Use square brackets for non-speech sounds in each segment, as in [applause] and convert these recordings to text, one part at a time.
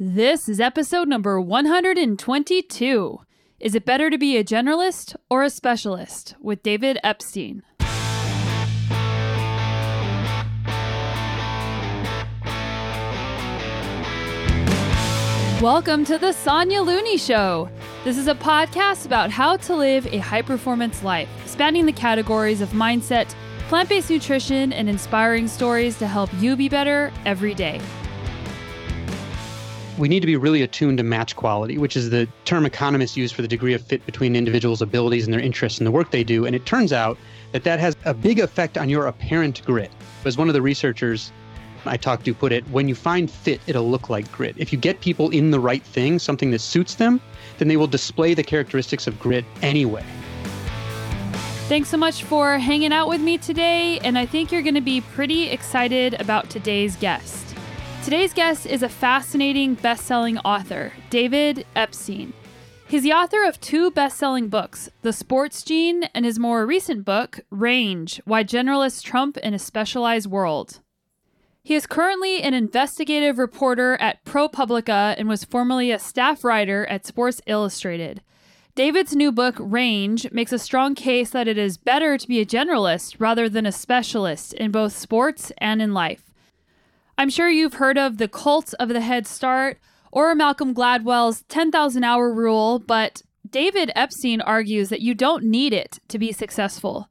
This is episode number 122. Is it better to be a generalist or a specialist? With David Epstein. Welcome to the Sonya Looney Show. This is a podcast about how to live a high performance life, spanning the categories of mindset, plant based nutrition, and inspiring stories to help you be better every day we need to be really attuned to match quality, which is the term economists use for the degree of fit between individuals' abilities and their interests in the work they do. And it turns out that that has a big effect on your apparent grit. As one of the researchers I talked to put it, when you find fit, it'll look like grit. If you get people in the right thing, something that suits them, then they will display the characteristics of grit anyway. Thanks so much for hanging out with me today, and I think you're going to be pretty excited about today's guest. Today's guest is a fascinating best selling author, David Epstein. He's the author of two best selling books, The Sports Gene and his more recent book, Range Why Generalists Triumph in a Specialized World. He is currently an investigative reporter at ProPublica and was formerly a staff writer at Sports Illustrated. David's new book, Range, makes a strong case that it is better to be a generalist rather than a specialist in both sports and in life. I'm sure you've heard of the cult of the Head Start or Malcolm Gladwell's 10,000 hour rule, but David Epstein argues that you don't need it to be successful.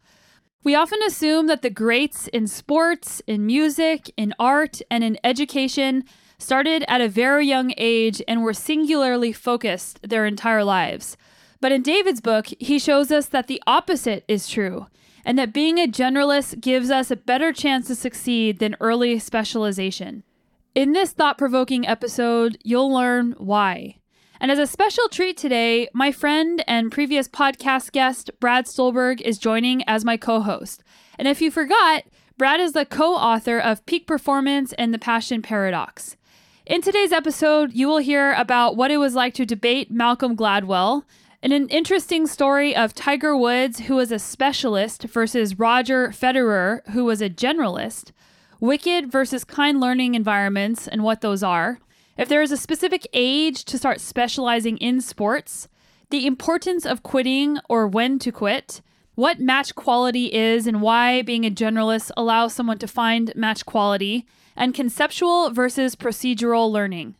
We often assume that the greats in sports, in music, in art, and in education started at a very young age and were singularly focused their entire lives. But in David's book, he shows us that the opposite is true and that being a generalist gives us a better chance to succeed than early specialization. In this thought provoking episode, you'll learn why. And as a special treat today, my friend and previous podcast guest, Brad Stulberg, is joining as my co host. And if you forgot, Brad is the co author of Peak Performance and the Passion Paradox. In today's episode, you will hear about what it was like to debate Malcolm Gladwell, and an interesting story of Tiger Woods, who was a specialist, versus Roger Federer, who was a generalist, wicked versus kind learning environments and what those are, if there is a specific age to start specializing in sports, the importance of quitting or when to quit, what match quality is and why being a generalist allows someone to find match quality, and conceptual versus procedural learning.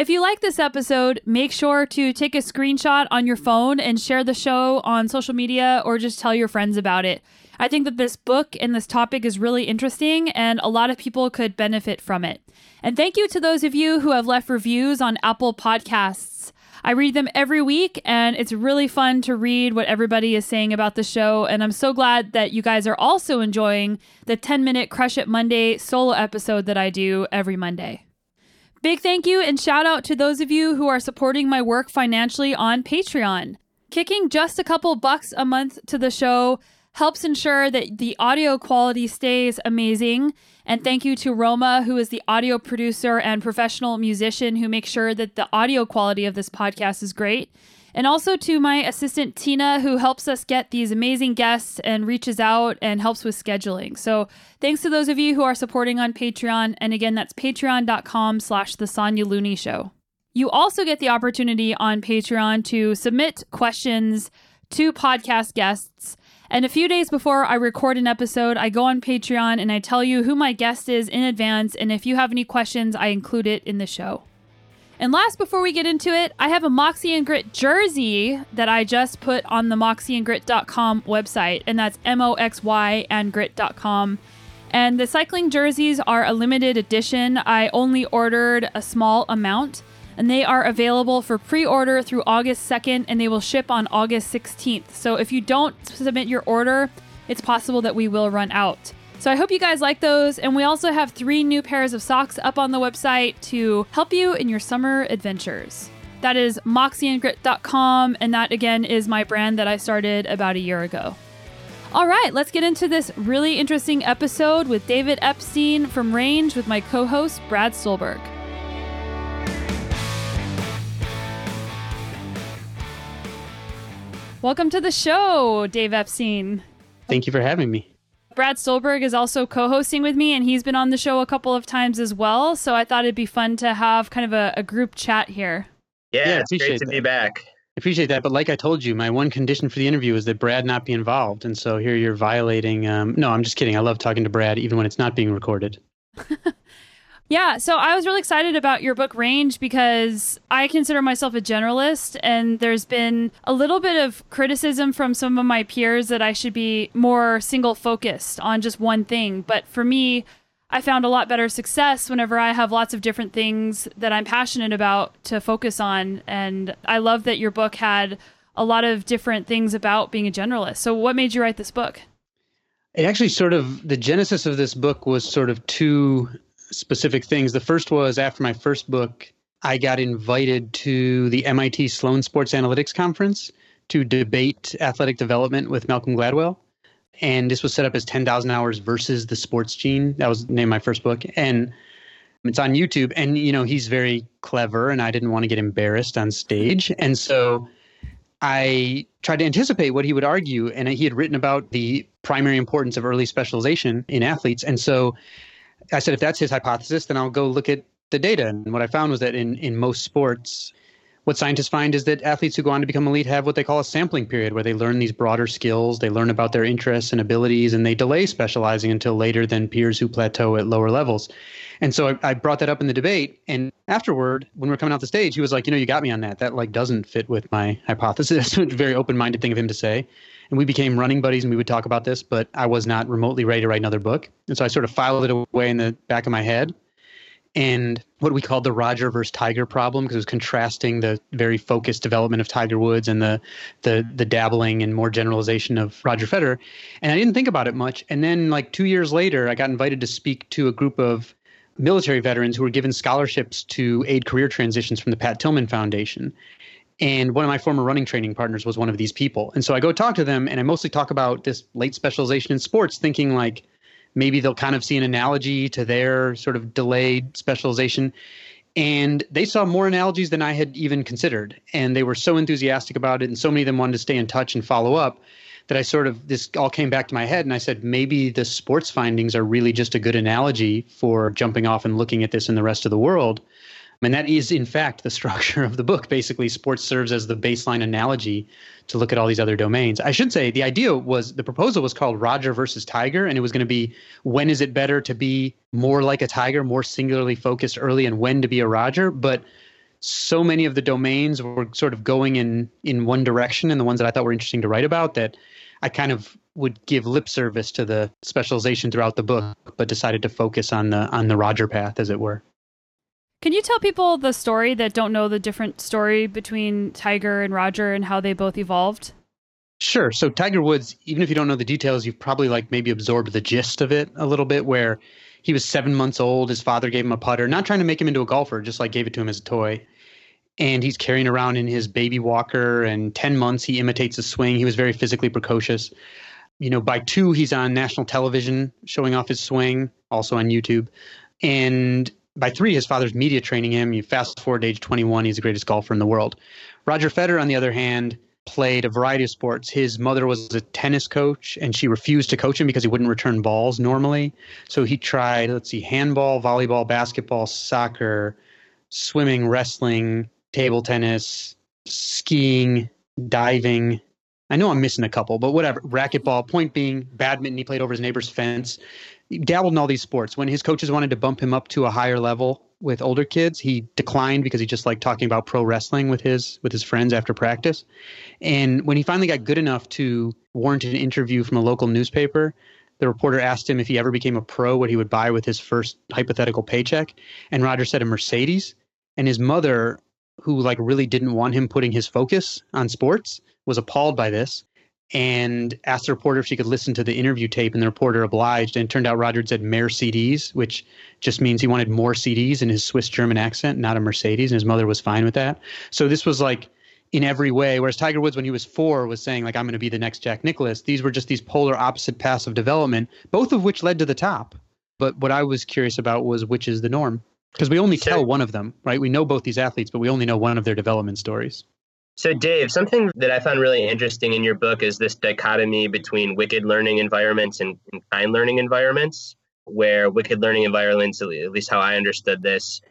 If you like this episode, make sure to take a screenshot on your phone and share the show on social media or just tell your friends about it. I think that this book and this topic is really interesting and a lot of people could benefit from it. And thank you to those of you who have left reviews on Apple Podcasts. I read them every week and it's really fun to read what everybody is saying about the show. And I'm so glad that you guys are also enjoying the 10 minute Crush It Monday solo episode that I do every Monday. Big thank you and shout out to those of you who are supporting my work financially on Patreon. Kicking just a couple bucks a month to the show helps ensure that the audio quality stays amazing. And thank you to Roma, who is the audio producer and professional musician who makes sure that the audio quality of this podcast is great and also to my assistant Tina, who helps us get these amazing guests and reaches out and helps with scheduling. So thanks to those of you who are supporting on Patreon. And again, that's patreon.com slash the Sonya Looney Show. You also get the opportunity on Patreon to submit questions to podcast guests. And a few days before I record an episode, I go on Patreon and I tell you who my guest is in advance. And if you have any questions, I include it in the show. And last, before we get into it, I have a Moxie and Grit jersey that I just put on the moxieandgrit.com website, and that's M O X Y and grit.com. And the cycling jerseys are a limited edition. I only ordered a small amount, and they are available for pre order through August 2nd, and they will ship on August 16th. So if you don't submit your order, it's possible that we will run out. So I hope you guys like those. And we also have three new pairs of socks up on the website to help you in your summer adventures. That is moxieandgrit.com. And that again is my brand that I started about a year ago. All right, let's get into this really interesting episode with David Epstein from Range with my co host, Brad Stulberg. Welcome to the show, Dave Epstein. Thank you for having me. Brad Stulberg is also co hosting with me, and he's been on the show a couple of times as well. So I thought it'd be fun to have kind of a, a group chat here. Yeah, yeah it's great to that. be back. I appreciate that. But like I told you, my one condition for the interview is that Brad not be involved. And so here you're violating. Um, no, I'm just kidding. I love talking to Brad, even when it's not being recorded. [laughs] Yeah, so I was really excited about your book range because I consider myself a generalist, and there's been a little bit of criticism from some of my peers that I should be more single focused on just one thing. But for me, I found a lot better success whenever I have lots of different things that I'm passionate about to focus on. And I love that your book had a lot of different things about being a generalist. So, what made you write this book? It actually sort of, the genesis of this book was sort of two specific things. The first was after my first book, I got invited to the MIT Sloan Sports Analytics Conference to debate athletic development with Malcolm Gladwell. And this was set up as 10,000 hours versus the sports gene. That was the name of my first book. And it's on YouTube. And, you know, he's very clever, and I didn't want to get embarrassed on stage. And so I tried to anticipate what he would argue. And he had written about the primary importance of early specialization in athletes. And so I said, if that's his hypothesis, then I'll go look at the data. And what I found was that in, in most sports, what scientists find is that athletes who go on to become elite have what they call a sampling period where they learn these broader skills, they learn about their interests and abilities, and they delay specializing until later than peers who plateau at lower levels. And so I, I brought that up in the debate. And afterward, when we are coming off the stage, he was like, you know, you got me on that. That like doesn't fit with my hypothesis. it's [laughs] a very open-minded thing of him to say and we became running buddies and we would talk about this, but I was not remotely ready to write another book. And so I sort of filed it away in the back of my head. And what we called the Roger versus Tiger problem, because it was contrasting the very focused development of Tiger Woods and the, the the dabbling and more generalization of Roger Federer. And I didn't think about it much. And then like two years later, I got invited to speak to a group of military veterans who were given scholarships to aid career transitions from the Pat Tillman Foundation. And one of my former running training partners was one of these people. And so I go talk to them and I mostly talk about this late specialization in sports, thinking like maybe they'll kind of see an analogy to their sort of delayed specialization. And they saw more analogies than I had even considered. And they were so enthusiastic about it. And so many of them wanted to stay in touch and follow up that I sort of, this all came back to my head. And I said, maybe the sports findings are really just a good analogy for jumping off and looking at this in the rest of the world. And that is, in fact, the structure of the book. Basically, sports serves as the baseline analogy to look at all these other domains. I should say the idea was the proposal was called Roger versus Tiger, and it was going to be when is it better to be more like a tiger, more singularly focused early, and when to be a Roger. But so many of the domains were sort of going in in one direction, and the ones that I thought were interesting to write about that I kind of would give lip service to the specialization throughout the book, but decided to focus on the on the Roger path, as it were. Can you tell people the story that don't know the different story between Tiger and Roger and how they both evolved? Sure. So Tiger Woods, even if you don't know the details, you've probably like maybe absorbed the gist of it a little bit where he was seven months old. His father gave him a putter, not trying to make him into a golfer, just like gave it to him as a toy. And he's carrying around in his baby walker. And 10 months, he imitates a swing. He was very physically precocious. You know, by two, he's on national television showing off his swing, also on YouTube. And by three, his father's media training him. You fast forward to age 21, he's the greatest golfer in the world. Roger Federer, on the other hand, played a variety of sports. His mother was a tennis coach, and she refused to coach him because he wouldn't return balls normally. So he tried, let's see, handball, volleyball, basketball, soccer, swimming, wrestling, table tennis, skiing, diving. I know I'm missing a couple, but whatever. Racquetball. Point being, badminton. He played over his neighbor's fence dabbled in all these sports. When his coaches wanted to bump him up to a higher level with older kids, he declined because he just liked talking about pro wrestling with his with his friends after practice. And when he finally got good enough to warrant an interview from a local newspaper, the reporter asked him if he ever became a pro, what he would buy with his first hypothetical paycheck. And Roger said a Mercedes. And his mother, who like really didn't want him putting his focus on sports, was appalled by this and asked the reporter if she could listen to the interview tape, and the reporter obliged. And it turned out Roger said "mehr CDs," which just means he wanted more CDs in his Swiss German accent, not a Mercedes, and his mother was fine with that. So this was like in every way. Whereas Tiger Woods, when he was four, was saying like, "I'm going to be the next Jack Nicklaus." These were just these polar opposite paths of development, both of which led to the top. But what I was curious about was which is the norm, because we only tell one of them, right? We know both these athletes, but we only know one of their development stories. So, Dave, something that I found really interesting in your book is this dichotomy between wicked learning environments and, and kind learning environments, where wicked learning environments, at least how I understood this,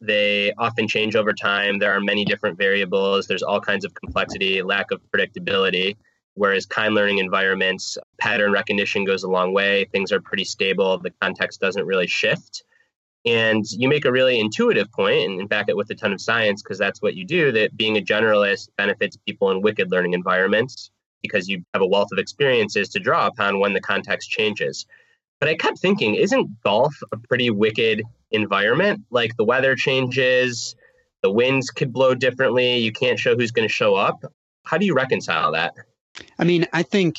they often change over time. There are many different variables, there's all kinds of complexity, lack of predictability. Whereas kind learning environments, pattern recognition goes a long way. Things are pretty stable. The context doesn't really shift. And you make a really intuitive point and back it with a ton of science because that's what you do that being a generalist benefits people in wicked learning environments because you have a wealth of experiences to draw upon when the context changes. But I kept thinking, isn't golf a pretty wicked environment? Like the weather changes, the winds could blow differently, you can't show who's going to show up. How do you reconcile that? I mean, I think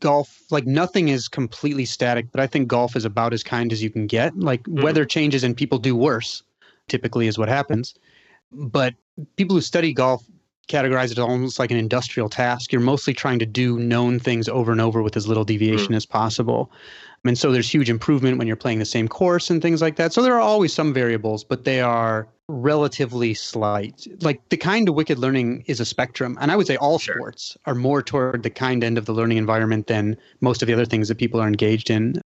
golf like nothing is completely static but i think golf is about as kind as you can get. Like mm. weather changes and people do worse typically is what happens. But people who study golf categorize it almost like an industrial task. You're mostly trying to do known things over and over with as little deviation mm. as possible. And so there's huge improvement when you're playing the same course and things like that. So there are always some variables but they are relatively slight. Like the kind of wicked learning is a spectrum. And I would say all sure. sports are more toward the kind end of the learning environment than most of the other things that people are engaged in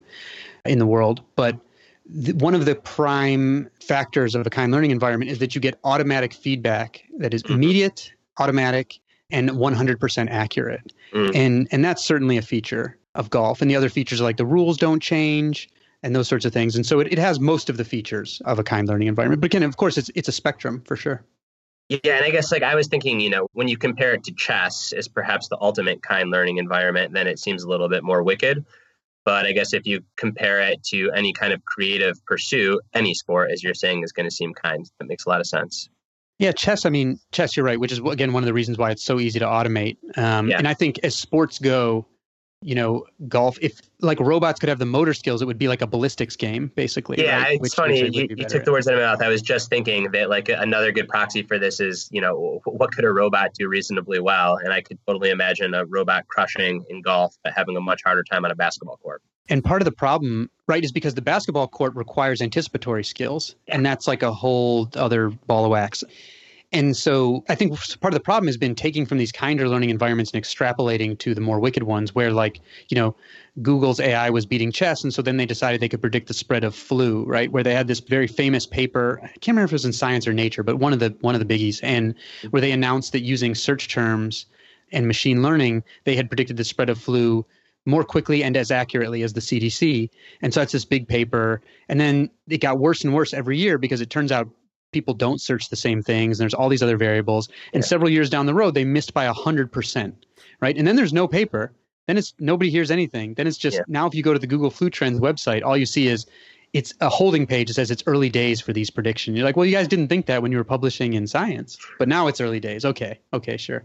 in the world. But the, one of the prime factors of a kind learning environment is that you get automatic feedback that is mm-hmm. immediate, automatic, and 100% accurate. Mm. And and that's certainly a feature of golf. And the other features are like the rules don't change and those sorts of things. And so it, it has most of the features of a kind learning environment. But again, of course, it's it's a spectrum for sure. Yeah, and I guess like I was thinking, you know, when you compare it to chess as perhaps the ultimate kind learning environment, then it seems a little bit more wicked. But I guess if you compare it to any kind of creative pursuit, any sport, as you're saying, is going to seem kind. That makes a lot of sense. Yeah, chess. I mean, chess. You're right, which is again one of the reasons why it's so easy to automate. Um, yeah. And I think as sports go, you know, golf. If like robots could have the motor skills, it would be like a ballistics game, basically. Yeah, right? it's which, funny. Which you, you took the words out of my mouth. I was just thinking that like another good proxy for this is, you know, what could a robot do reasonably well? And I could totally imagine a robot crushing in golf, but having a much harder time on a basketball court. And part of the problem, right, is because the basketball court requires anticipatory skills, yeah. and that's like a whole other ball of wax. And so I think part of the problem has been taking from these kinder learning environments and extrapolating to the more wicked ones where like, you know, Google's AI was beating chess. And so then they decided they could predict the spread of flu, right? Where they had this very famous paper. I can't remember if it was in science or nature, but one of the one of the biggies, and where they announced that using search terms and machine learning, they had predicted the spread of flu more quickly and as accurately as the CDC. And so that's this big paper. And then it got worse and worse every year because it turns out people don't search the same things. And there's all these other variables. And yeah. several years down the road, they missed by 100%, right? And then there's no paper. Then it's nobody hears anything. Then it's just yeah. now if you go to the Google Flu Trends website, all you see is it's a holding page that says it's early days for these predictions. You're like, well, you guys didn't think that when you were publishing in science, but now it's early days. Okay, okay, sure.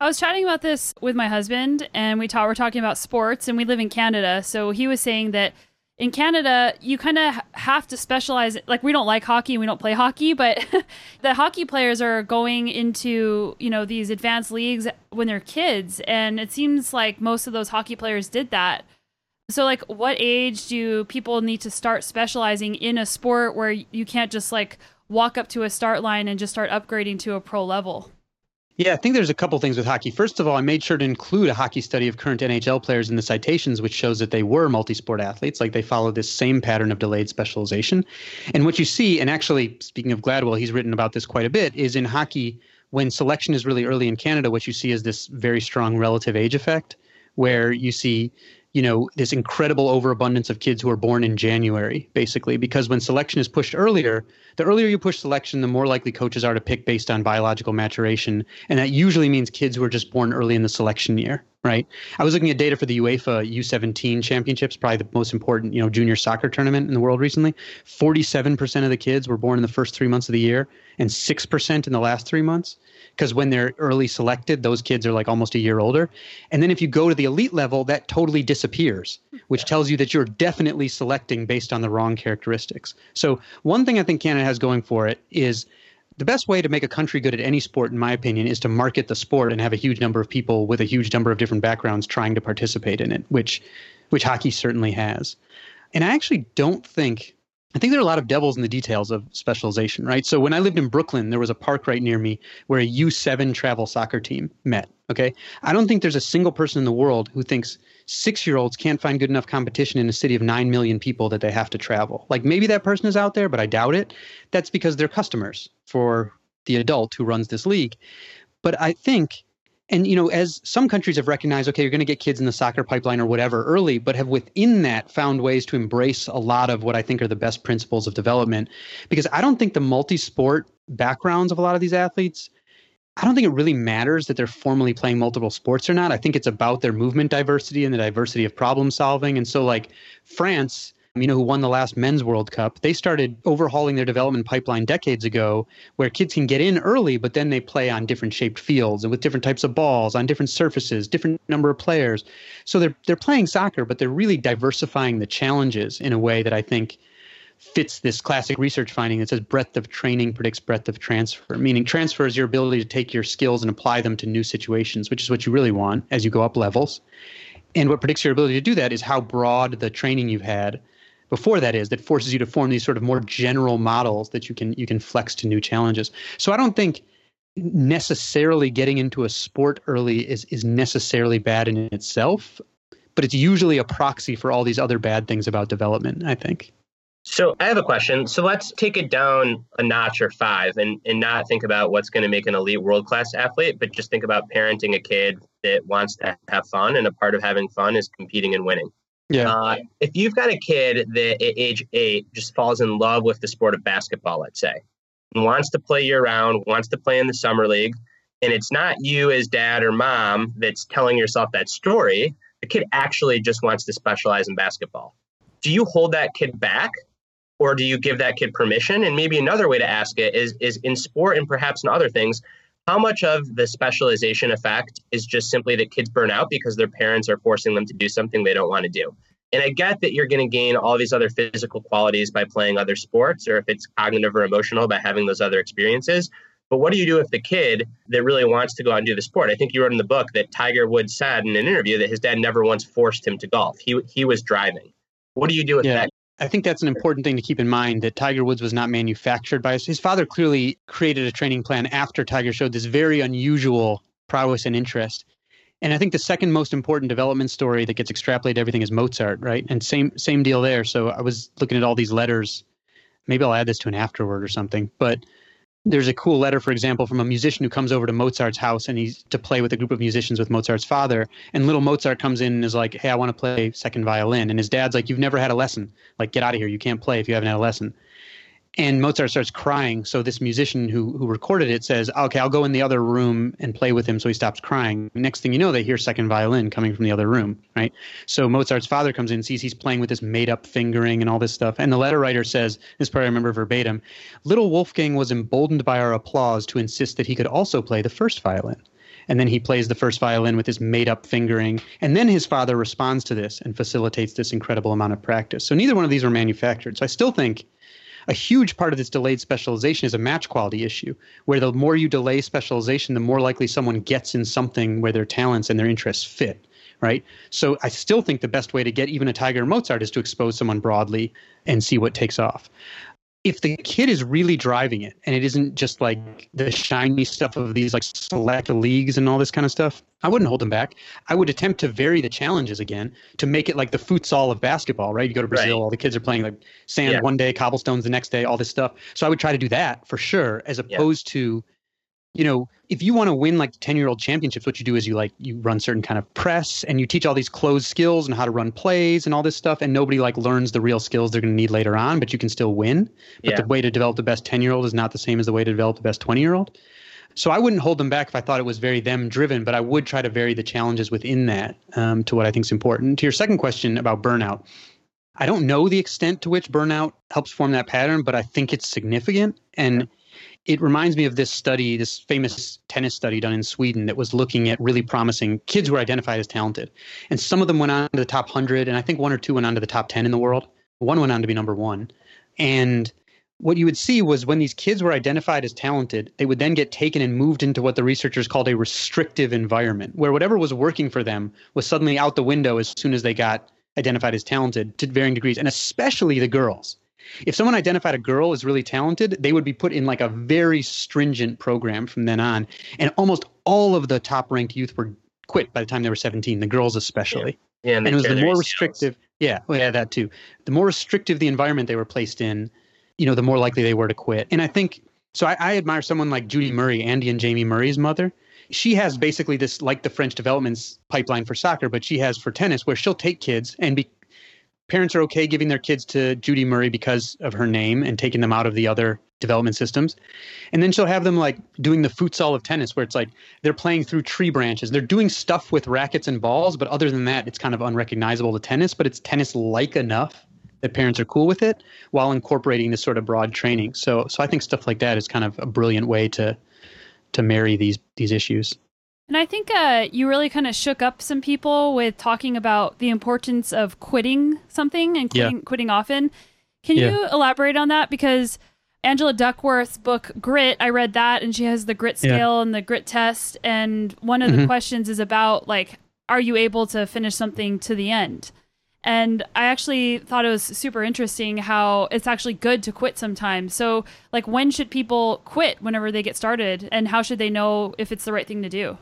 I was chatting about this with my husband, and we talk, we're talking about sports, and we live in Canada. So he was saying that in Canada, you kind of have to specialize. Like we don't like hockey and we don't play hockey, but [laughs] the hockey players are going into you know these advanced leagues when they're kids, and it seems like most of those hockey players did that. So, like, what age do people need to start specializing in a sport where you can't just like walk up to a start line and just start upgrading to a pro level? Yeah, I think there's a couple things with hockey. First of all, I made sure to include a hockey study of current NHL players in the citations, which shows that they were multi-sport athletes. Like they follow this same pattern of delayed specialization. And what you see, and actually, speaking of Gladwell, he's written about this quite a bit, is in hockey, when selection is really early in Canada, what you see is this very strong relative age effect, where you see you know this incredible overabundance of kids who are born in January, basically, because when selection is pushed earlier, the earlier you push selection, the more likely coaches are to pick based on biological maturation, and that usually means kids who are just born early in the selection year, right? I was looking at data for the UEFA U17 championships, probably the most important, you know, junior soccer tournament in the world recently. 47% of the kids were born in the first 3 months of the year and 6% in the last 3 months because when they're early selected, those kids are like almost a year older. And then if you go to the elite level, that totally disappears, which tells you that you're definitely selecting based on the wrong characteristics. So, one thing I think Canada has going for it is the best way to make a country good at any sport, in my opinion, is to market the sport and have a huge number of people with a huge number of different backgrounds trying to participate in it, which which hockey certainly has. And I actually don't think I think there are a lot of devils in the details of specialization, right? So when I lived in Brooklyn, there was a park right near me where a U7 travel soccer team met. Okay. I don't think there's a single person in the world who thinks six year olds can't find good enough competition in a city of 9 million people that they have to travel. Like maybe that person is out there, but I doubt it. That's because they're customers for the adult who runs this league. But I think and you know as some countries have recognized okay you're going to get kids in the soccer pipeline or whatever early but have within that found ways to embrace a lot of what i think are the best principles of development. Because i don't think the multi-sport backgrounds of a lot of these athletes i don't think it really matters that they're formally playing multiple sports or not. I think it's about their movement diversity and the diversity of problem solving. And so like france you know, who won the last men's World Cup, they started overhauling their development pipeline decades ago where kids can get in early, but then they play on different shaped fields and with different types of balls on different surfaces, different number of players. So they're they're playing soccer, but they're really diversifying the challenges in a way that I think fits this classic research finding that says breadth of training predicts breadth of transfer, meaning transfer is your ability to take your skills and apply them to new situations, which is what you really want as you go up levels. And what predicts your ability to do that is how broad the training you've had before that is that forces you to form these sort of more general models that you can you can flex to new challenges. So I don't think necessarily getting into a sport early is is necessarily bad in itself, but it's usually a proxy for all these other bad things about development, I think. So I have a question. So let's take it down a notch or five and, and not think about what's going to make an elite world class athlete, but just think about parenting a kid that wants to have fun. And a part of having fun is competing and winning. Yeah. Uh, if you've got a kid that at age eight just falls in love with the sport of basketball, let's say, and wants to play year round, wants to play in the summer league, and it's not you as dad or mom that's telling yourself that story, the kid actually just wants to specialize in basketball. Do you hold that kid back or do you give that kid permission? And maybe another way to ask it is is in sport and perhaps in other things, how much of the specialization effect is just simply that kids burn out because their parents are forcing them to do something they don't want to do? And I get that you're going to gain all these other physical qualities by playing other sports, or if it's cognitive or emotional by having those other experiences. But what do you do if the kid that really wants to go out and do the sport? I think you wrote in the book that Tiger Woods said in an interview that his dad never once forced him to golf. He he was driving. What do you do with yeah. that I think that's an important thing to keep in mind that Tiger Woods was not manufactured by us. His father clearly created a training plan after Tiger showed this very unusual prowess and interest. And I think the second most important development story that gets extrapolated to everything is Mozart, right? And same same deal there. So I was looking at all these letters. Maybe I'll add this to an afterword or something. But there's a cool letter, for example, from a musician who comes over to Mozart's house and he's to play with a group of musicians with Mozart's father. And little Mozart comes in and is like, Hey, I want to play second violin. And his dad's like, You've never had a lesson. Like, get out of here. You can't play if you haven't had a lesson and Mozart starts crying. So this musician who who recorded it says, "Okay, I'll go in the other room and play with him so he stops crying." Next thing you know, they hear second violin coming from the other room, right? So Mozart's father comes in, sees he's playing with this made-up fingering and all this stuff, and the letter writer says, "This part I remember verbatim: Little Wolfgang was emboldened by our applause to insist that he could also play the first violin." And then he plays the first violin with his made up fingering. And then his father responds to this and facilitates this incredible amount of practice. So neither one of these were manufactured. So I still think a huge part of this delayed specialization is a match quality issue, where the more you delay specialization, the more likely someone gets in something where their talents and their interests fit. Right. So I still think the best way to get even a Tiger Mozart is to expose someone broadly and see what takes off if the kid is really driving it and it isn't just like the shiny stuff of these like select leagues and all this kind of stuff, I wouldn't hold them back. I would attempt to vary the challenges again to make it like the futsal of basketball, right? You go to Brazil, right. all the kids are playing like sand yeah. one day, cobblestones the next day, all this stuff. So I would try to do that for sure, as opposed yeah. to you know, if you want to win like 10 year old championships, what you do is you like, you run certain kind of press and you teach all these closed skills and how to run plays and all this stuff. And nobody like learns the real skills they're going to need later on, but you can still win. But yeah. the way to develop the best 10 year old is not the same as the way to develop the best 20 year old. So I wouldn't hold them back if I thought it was very them driven, but I would try to vary the challenges within that um, to what I think is important. To your second question about burnout, I don't know the extent to which burnout helps form that pattern, but I think it's significant. And it reminds me of this study, this famous tennis study done in Sweden that was looking at really promising kids who were identified as talented. And some of them went on to the top 100, and I think one or two went on to the top 10 in the world. One went on to be number one. And what you would see was when these kids were identified as talented, they would then get taken and moved into what the researchers called a restrictive environment, where whatever was working for them was suddenly out the window as soon as they got identified as talented to varying degrees, and especially the girls If someone identified a girl as really talented, they would be put in like a very stringent program from then on. And almost all of the top ranked youth were quit by the time they were 17, the girls especially. Yeah, yeah and, and it was the more skills. restrictive. Yeah, well, yeah, that too. The more restrictive the environment they were placed in, you know, the more likely they were to quit. And I think so. I, I admire someone like Judy Murray, Andy and Jamie Murray's mother. She has basically this like the French developments pipeline for soccer, but she has for tennis, where she'll take kids and be parents are okay giving their kids to Judy Murray because of her name and taking them out of the other development systems. And then she'll have them like doing the futsal of tennis where it's like they're playing through tree branches. They're doing stuff with rackets and balls, but other than that, it's kind of unrecognizable to tennis, but it's tennis like enough that parents are cool with it while incorporating this sort of broad training. So so I think stuff like that is kind of a brilliant way to to marry these these issues. And I think uh, you really kind of shook up some people with talking about the importance of quitting something and quitting, Yeah. quitting often. Can Yeah. you elaborate on that? Because Angela Duckworth's book Grit, I read that, and she has the grit Yeah. scale and the grit test. And one of the Mhm. questions is about like, are you able to finish something to the end? And I actually thought it was super interesting how it's actually good to quit sometimes. So, like, when should people quit whenever they get started? And how should they know if it's the right thing to do?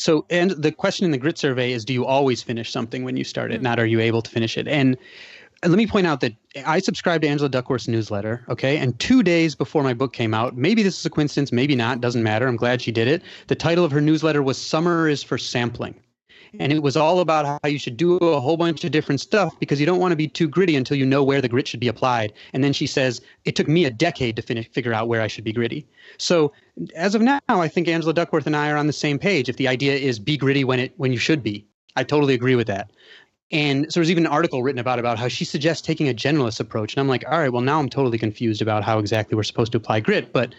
So, and the question in the grit survey is do you always finish something when you start it? Mm. Not are you able to finish it? And let me point out that I subscribed to Angela Duckworth's newsletter, okay? And two days before my book came out, maybe this is a coincidence, maybe not, doesn't matter. I'm glad she did it. The title of her newsletter was Summer is for Sampling. And it was all about how you should do a whole bunch of different stuff because you don't want to be too gritty until you know where the grit should be applied. And then she says, it took me a decade to finish, figure out where I should be gritty. So as of now, I think Angela Duckworth and I are on the same page. If the idea is be gritty when it when you should be, I totally agree with that. And so there's even an article written about about how she suggests taking a generalist approach. And I'm like, all right, well now I'm totally confused about how exactly we're supposed to apply grit. But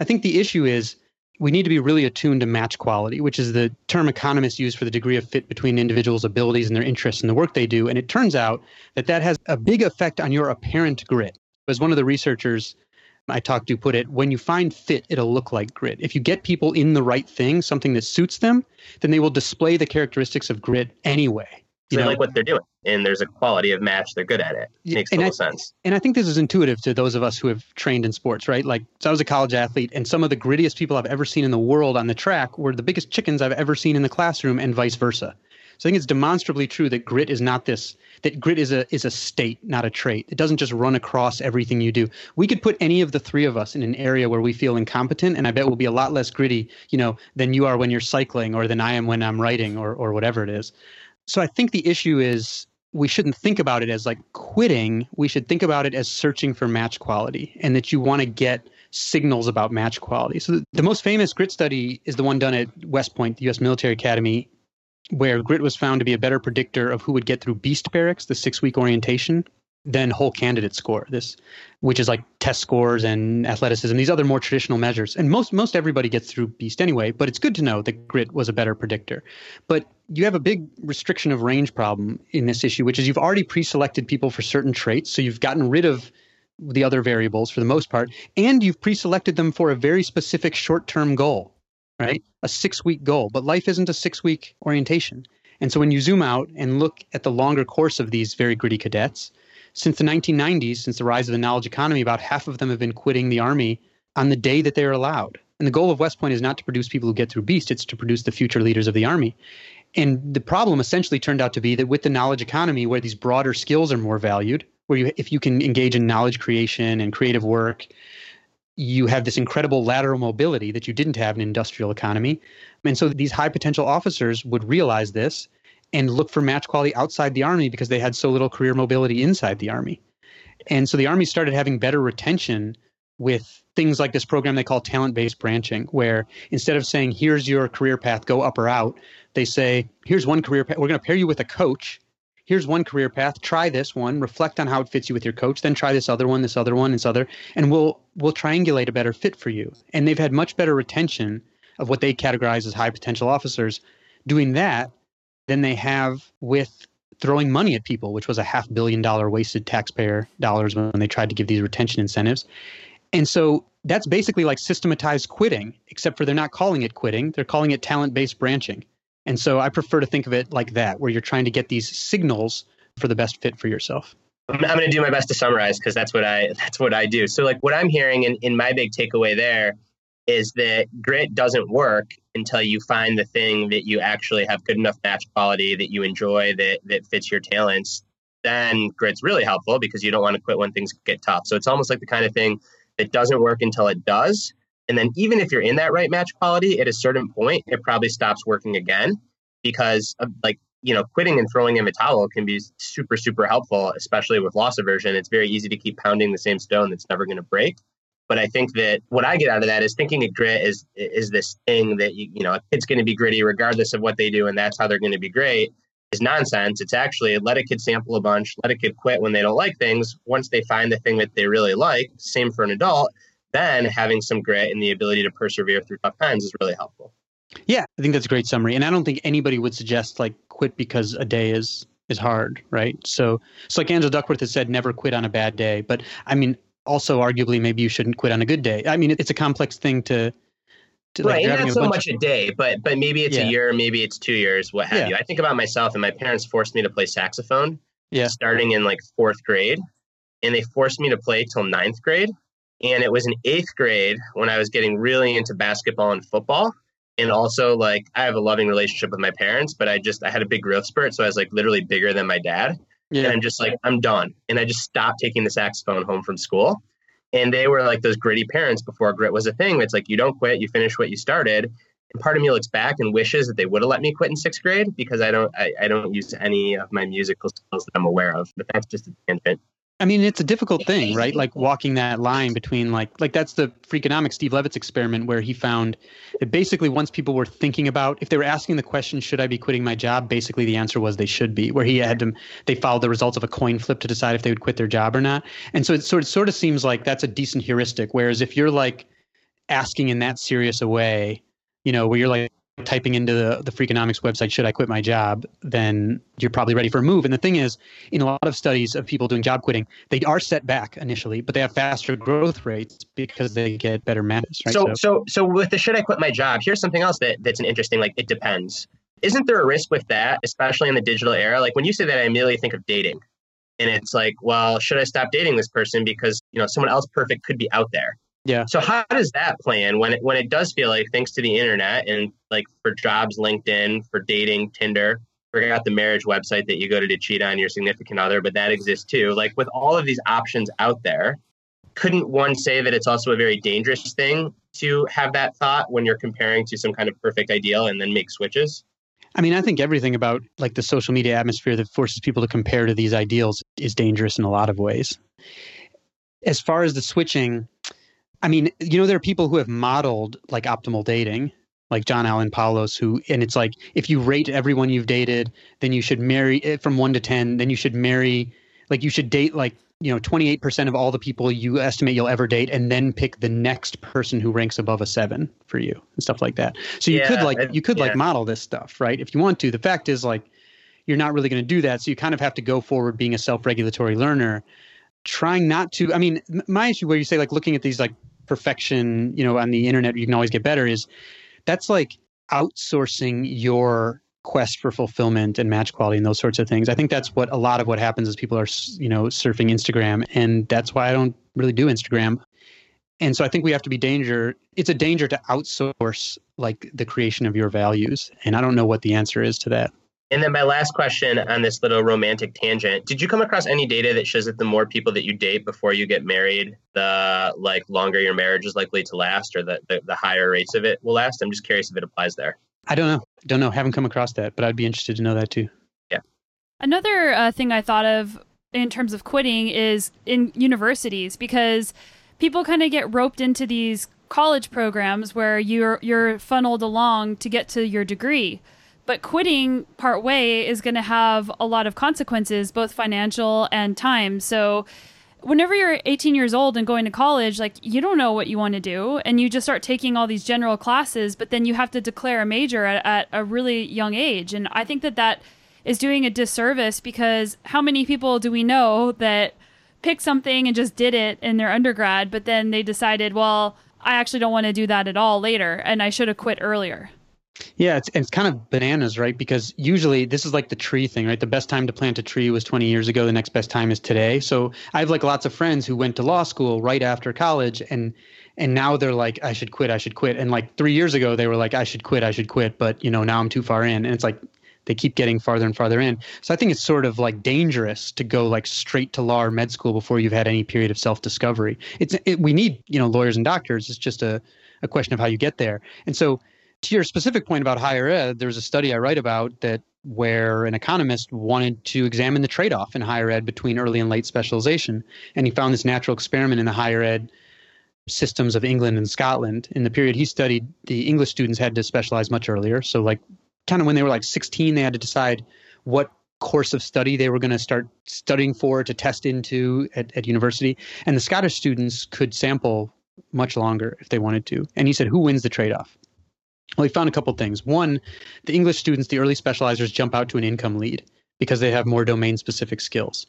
I think the issue is we need to be really attuned to match quality, which is the term economists use for the degree of fit between individuals' abilities and their interests in the work they do. And it turns out that that has a big effect on your apparent grit. As one of the researchers I talked to put it, when you find fit, it'll look like grit. If you get people in the right thing, something that suits them, then they will display the characteristics of grit anyway. They like what they're doing, and there's a quality of match. They're good at it. Yeah, Makes total I- sense. and I think this is intuitive to those of us who have trained in sports, right? Like, so I was a college athlete, and some of the grittiest people I've ever seen in the world on the track were the biggest chickens I've ever seen in the classroom, and vice versa. So I think it's demonstrably true that grit is not this. That grit is a is a state, not a trait. It doesn't just run across everything you do. We could put any of the three of us in an area where we feel incompetent, and I bet we'll be a lot less gritty, you know, than you are when you're cycling, or than I am when I'm writing, or or whatever it is. So I think the issue is we shouldn't think about it as like quitting. We should think about it as searching for match quality and that you want to get signals about match quality. So the, the most famous grit study is the one done at West Point, the US Military Academy, where grit was found to be a better predictor of who would get through beast barracks, the six week orientation, than whole candidate score. This which is like test scores and athleticism, these other more traditional measures. And most most everybody gets through beast anyway, but it's good to know that grit was a better predictor. But you have a big restriction of range problem in this issue, which is you've already pre-selected people for certain traits, so you've gotten rid of the other variables for the most part, and you've pre-selected them for a very specific short-term goal, right? A six-week goal. But life isn't a six-week orientation. And so when you zoom out and look at the longer course of these very gritty cadets, since the 1990s, since the rise of the knowledge economy, about half of them have been quitting the army on the day that they are allowed. And the goal of West Point is not to produce people who get through Beast, it's to produce the future leaders of the army. And the problem essentially turned out to be that with the knowledge economy, where these broader skills are more valued, where you, if you can engage in knowledge creation and creative work, you have this incredible lateral mobility that you didn't have in industrial economy. And so these high potential officers would realize this and look for match quality outside the army because they had so little career mobility inside the army. And so the army started having better retention with things like this program they call talent based branching, where instead of saying, here's your career path, go up or out, they say, here's one career path. We're going to pair you with a coach. Here's one career path. Try this one. Reflect on how it fits you with your coach. Then try this other one, this other one, this other, and we'll we'll triangulate a better fit for you. And they've had much better retention of what they categorize as high potential officers doing that than they have with throwing money at people, which was a half billion dollar wasted taxpayer dollars when they tried to give these retention incentives. And so that's basically like systematized quitting, except for they're not calling it quitting, they're calling it talent based branching. And so I prefer to think of it like that, where you're trying to get these signals for the best fit for yourself. I'm, going to do my best to summarize because that's what I [laughs] that's what I do. So like what I'm hearing in, in my big takeaway there is that grit doesn't work until you find the thing that you actually have good enough match quality that you enjoy that that fits your talents. Then grit's really helpful because you don't want to quit when things get tough. So it's almost like the kind of thing that doesn't work until it does. And then even if you're in that right match quality at a certain point, it probably stops working again because of like you know, quitting and throwing in a towel can be super, super helpful, especially with loss aversion. It's very easy to keep pounding the same stone that's never going to break. But I think that what I get out of that is thinking of grit is is this thing that you, you know a kid's going to be gritty regardless of what they do, and that's how they're going to be great. Is nonsense. It's actually let a kid sample a bunch, let a kid quit when they don't like things. Once they find the thing that they really like, same for an adult. Then having some grit and the ability to persevere through tough times is really helpful. Yeah, I think that's a great summary. And I don't think anybody would suggest like quit because a day is is hard, right? So so like Angela Duckworth has said, never quit on a bad day. But I mean, also arguably maybe you shouldn't quit on a good day. I mean, it's a complex thing to to, right, like, not so much of, a day, but but maybe it's yeah. a year, maybe it's two years, what have yeah. you. I think about myself, and my parents forced me to play saxophone, yeah, starting in like fourth grade, and they forced me to play till ninth grade, and it was in eighth grade when I was getting really into basketball and football, and also like I have a loving relationship with my parents, but I just I had a big growth spurt, so I was like literally bigger than my dad. Yeah. And I'm just like I'm done, and I just stopped taking the saxophone home from school. And they were like those gritty parents before grit was a thing. It's like you don't quit, you finish what you started. And part of me looks back and wishes that they would have let me quit in sixth grade because I don't I, I don't use any of my musical skills that I'm aware of. But that's just a tangent. I mean, it's a difficult thing, right? Like walking that line between like like that's the Freakonomics Steve Levitt's experiment where he found that basically once people were thinking about if they were asking the question, should I be quitting my job? Basically the answer was they should be, where he had them they followed the results of a coin flip to decide if they would quit their job or not. And so it sort of sort of seems like that's a decent heuristic. Whereas if you're like asking in that serious a way, you know, where you're like typing into the, the Freakonomics website, should I quit my job, then you're probably ready for a move. And the thing is, in a lot of studies of people doing job quitting, they are set back initially, but they have faster growth rates because they get better matches. Right? So, so, so, so with the should I quit my job, here's something else that, that's an interesting, like it depends. Isn't there a risk with that, especially in the digital era? Like when you say that, I immediately think of dating. And it's like, well, should I stop dating this person because, you know, someone else perfect could be out there? Yeah. So how does that plan when it when it does feel like thanks to the internet and like for jobs, LinkedIn, for dating, Tinder, forgot the marriage website that you go to to cheat on your significant other, but that exists too. Like with all of these options out there, couldn't one say that it's also a very dangerous thing to have that thought when you're comparing to some kind of perfect ideal and then make switches? I mean, I think everything about like the social media atmosphere that forces people to compare to these ideals is dangerous in a lot of ways. As far as the switching, I mean, you know, there are people who have modeled like optimal dating, like John Allen Paulos, who, and it's like if you rate everyone you've dated, then you should marry it eh, from one to 10, then you should marry, like, you should date like, you know, 28% of all the people you estimate you'll ever date, and then pick the next person who ranks above a seven for you and stuff like that. So you yeah, could like, you could yeah. like model this stuff, right? If you want to. The fact is, like, you're not really going to do that. So you kind of have to go forward being a self regulatory learner trying not to i mean my issue where you say like looking at these like perfection, you know, on the internet, you can always get better is that's like outsourcing your quest for fulfillment and match quality and those sorts of things. I think that's what a lot of what happens is people are, you know, surfing Instagram. And that's why I don't really do Instagram. And so I think we have to be danger. It's a danger to outsource like the creation of your values. And I don't know what the answer is to that. And then my last question on this little romantic tangent, did you come across any data that shows that the more people that you date before you get married, the like longer your marriage is likely to last or the, the, the higher rates of it will last? I'm just curious if it applies there. I don't know. Don't know. Haven't come across that, but I'd be interested to know that too. Yeah. Another uh, thing I thought of in terms of quitting is in universities because people kind of get roped into these college programs where you're you're funneled along to get to your degree but quitting part way is going to have a lot of consequences, both financial and time. So, whenever you're 18 years old and going to college, like you don't know what you want to do, and you just start taking all these general classes, but then you have to declare a major at, at a really young age. And I think that that is doing a disservice because how many people do we know that picked something and just did it in their undergrad, but then they decided, well, I actually don't want to do that at all later, and I should have quit earlier. Yeah, it's it's kind of bananas, right? Because usually this is like the tree thing, right? The best time to plant a tree was 20 years ago. The next best time is today. So I have like lots of friends who went to law school right after college, and and now they're like, I should quit, I should quit. And like three years ago, they were like, I should quit, I should quit, but you know now I'm too far in, and it's like they keep getting farther and farther in. So I think it's sort of like dangerous to go like straight to law or med school before you've had any period of self discovery. It's it, we need you know lawyers and doctors. It's just a a question of how you get there. And so to your specific point about higher ed, there's a study I write about that where an economist wanted to examine the trade-off in higher ed between early and late specialization, and he found this natural experiment in the higher ed systems of England and Scotland. In the period he studied, the English students had to specialize much earlier. So, like, kind of when they were like 16, they had to decide what course of study they were going to start studying for to test into at, at university. And the Scottish students could sample much longer if they wanted to. And he said, who wins the trade off? Well, he found a couple things. One, the English students, the early specializers, jump out to an income lead because they have more domain specific skills.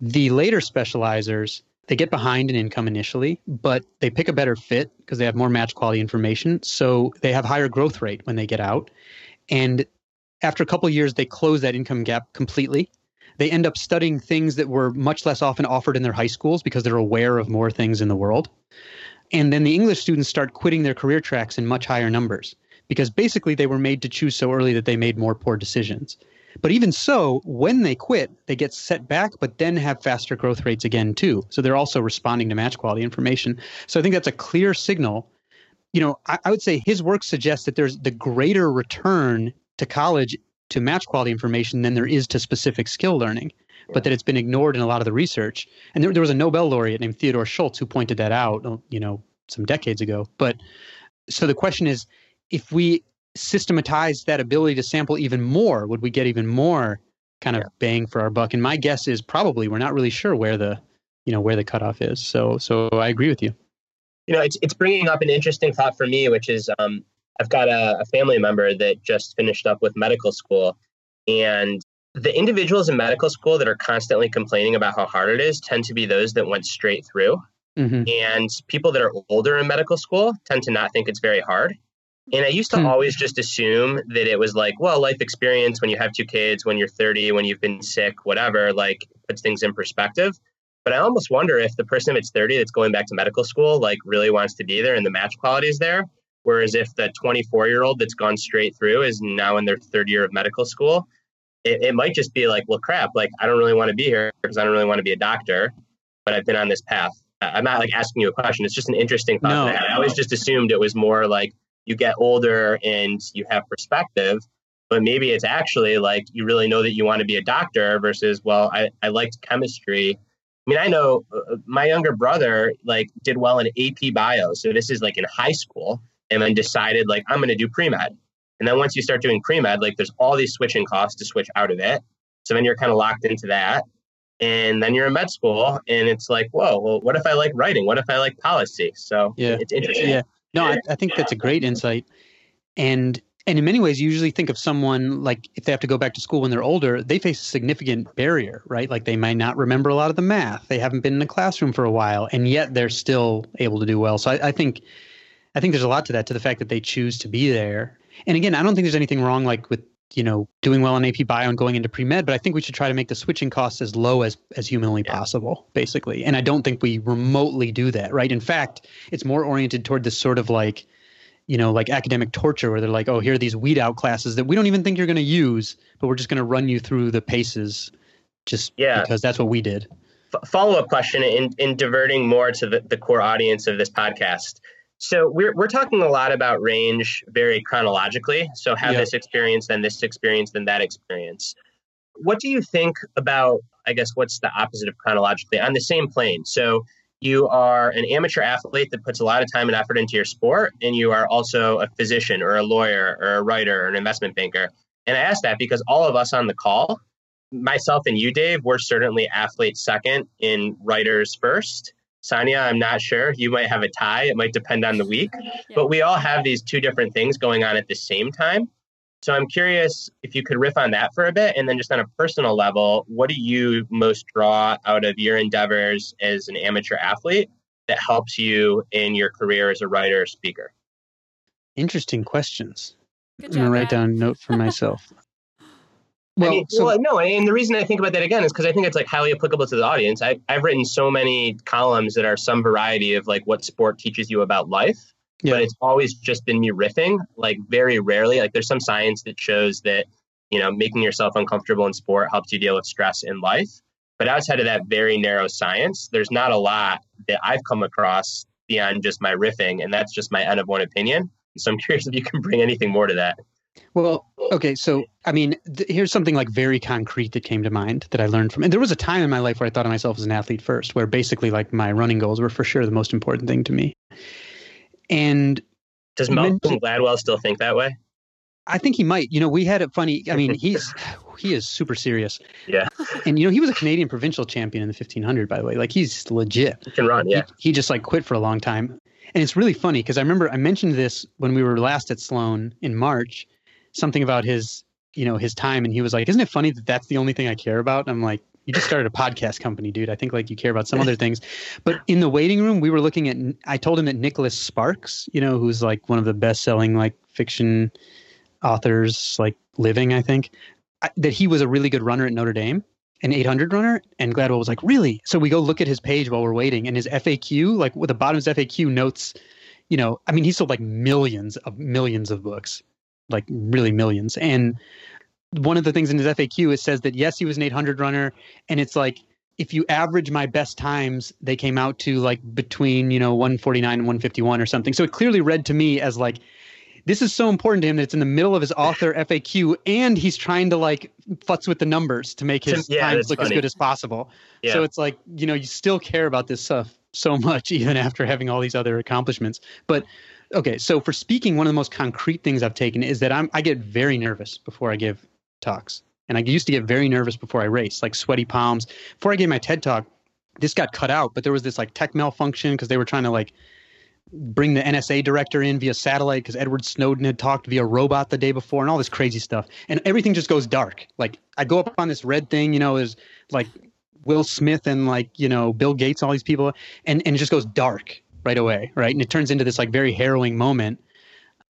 The later specializers, they get behind in income initially, but they pick a better fit because they have more match quality information. So they have higher growth rate when they get out. And after a couple years, they close that income gap completely. They end up studying things that were much less often offered in their high schools because they're aware of more things in the world. And then the English students start quitting their career tracks in much higher numbers because basically they were made to choose so early that they made more poor decisions. But even so, when they quit, they get set back, but then have faster growth rates again, too. So they're also responding to match quality information. So I think that's a clear signal. You know, I, I would say his work suggests that there's the greater return to college to match quality information than there is to specific skill learning but that it's been ignored in a lot of the research. And there, there was a Nobel laureate named Theodore Schultz who pointed that out, you know, some decades ago. But so the question is, if we systematize that ability to sample even more, would we get even more kind of yeah. bang for our buck? And my guess is probably we're not really sure where the, you know, where the cutoff is. So, so I agree with you. You know, it's it's bringing up an interesting thought for me, which is um, I've got a, a family member that just finished up with medical school, and the individuals in medical school that are constantly complaining about how hard it is tend to be those that went straight through. Mm-hmm. And people that are older in medical school tend to not think it's very hard. And I used to hmm. always just assume that it was like, well, life experience when you have two kids, when you're 30, when you've been sick, whatever, like puts things in perspective. But I almost wonder if the person that's 30 that's going back to medical school like really wants to be there and the match quality is there. Whereas if the 24 year old that's gone straight through is now in their third year of medical school, it, it might just be like, well, crap, like I don't really want to be here because I don't really want to be a doctor, but I've been on this path. I'm not like asking you a question. It's just an interesting thought. No. I, I always just assumed it was more like you get older and you have perspective, but maybe it's actually like you really know that you want to be a doctor versus, well, I, I liked chemistry. I mean, I know uh, my younger brother like did well in AP bio. So this is like in high school and then decided like I'm going to do pre-med. And then once you start doing pre med, like there's all these switching costs to switch out of it. So then you're kind of locked into that. And then you're in med school, and it's like, whoa, well, what if I like writing? What if I like policy? So yeah, it's interesting. Yeah, no, I, I think that's a great insight. And and in many ways, you usually think of someone like if they have to go back to school when they're older, they face a significant barrier, right? Like they might not remember a lot of the math, they haven't been in a classroom for a while, and yet they're still able to do well. So I, I think, I think there's a lot to that, to the fact that they choose to be there and again, I don't think there's anything wrong like with you know doing well on AP Bio and going into pre med, but I think we should try to make the switching costs as low as as humanly yeah. possible, basically. And I don't think we remotely do that, right? In fact, it's more oriented toward this sort of like you know, like academic torture where they're like, oh, here are these weed out classes that we don't even think you're going to use, but we're just going to run you through the paces just yeah. because that's what we did. F- follow up question in, in diverting more to the, the core audience of this podcast. So we're we're talking a lot about range very chronologically. So have this experience, then this experience, then that experience. What do you think about? I guess what's the opposite of chronologically on the same plane? So you are an amateur athlete that puts a lot of time and effort into your sport, and you are also a physician or a lawyer or a writer or an investment banker. And I ask that because all of us on the call, myself and you, Dave, we're certainly athletes second in writers first. Sonia, I'm not sure. You might have a tie. It might depend on the week. But we all have these two different things going on at the same time. So I'm curious if you could riff on that for a bit. And then just on a personal level, what do you most draw out of your endeavors as an amateur athlete that helps you in your career as a writer or speaker? Interesting questions. Good I'm gonna write Matt. down a note for [laughs] myself. I well, mean, so, well, no, and the reason I think about that again is because I think it's like highly applicable to the audience. I, I've written so many columns that are some variety of like what sport teaches you about life, yeah. but it's always just been me riffing. Like very rarely, like there's some science that shows that you know making yourself uncomfortable in sport helps you deal with stress in life. But outside of that very narrow science, there's not a lot that I've come across beyond just my riffing, and that's just my N of one opinion. So I'm [laughs] curious if you can bring anything more to that. Well, okay, so I mean, th- here's something like very concrete that came to mind that I learned from. And there was a time in my life where I thought of myself as an athlete first, where basically like my running goals were for sure the most important thing to me. And Does Malcolm Gladwell still think that way? I think he might. You know, we had a funny. I mean, [laughs] he's he is super serious. Yeah. And you know, he was a Canadian provincial champion in the 1500, by the way. Like he's legit. He can run, yeah. He, he just like quit for a long time. And it's really funny because I remember I mentioned this when we were last at Sloan in March, something about his, you know, his time. And he was like, Isn't it funny that that's the only thing I care about? I'm like, You just started a podcast company, dude. I think like you care about some other things. But in the waiting room, we were looking at, I told him that Nicholas Sparks, you know, who's like one of the best selling like fiction authors, like living, I think, I, that he was a really good runner at Notre Dame an 800 runner and gladwell was like really so we go look at his page while we're waiting and his faq like with the bottom of his faq notes you know i mean he sold like millions of millions of books like really millions and one of the things in his faq it says that yes he was an 800 runner and it's like if you average my best times they came out to like between you know 149 and 151 or something so it clearly read to me as like this is so important to him that it's in the middle of his author [laughs] FAQ, and he's trying to like futz with the numbers to make his [laughs] Yeah, times look as good as possible. Yeah. So it's like you know you still care about this stuff so much [laughs] even after having all these other accomplishments. But okay, so for speaking, one of the most concrete things I've taken is that I'm I get very nervous before I give talks, and I used to get very nervous before I race, like sweaty palms. Before I gave my TED talk, this got cut out, but there was this like tech malfunction because they were trying to like bring the NSA director in via satellite because Edward Snowden had talked via robot the day before and all this crazy stuff. And everything just goes dark. Like I go up on this red thing, you know, is like Will Smith and like, you know, Bill Gates, all these people, and, and it just goes dark right away. Right. And it turns into this like very harrowing moment.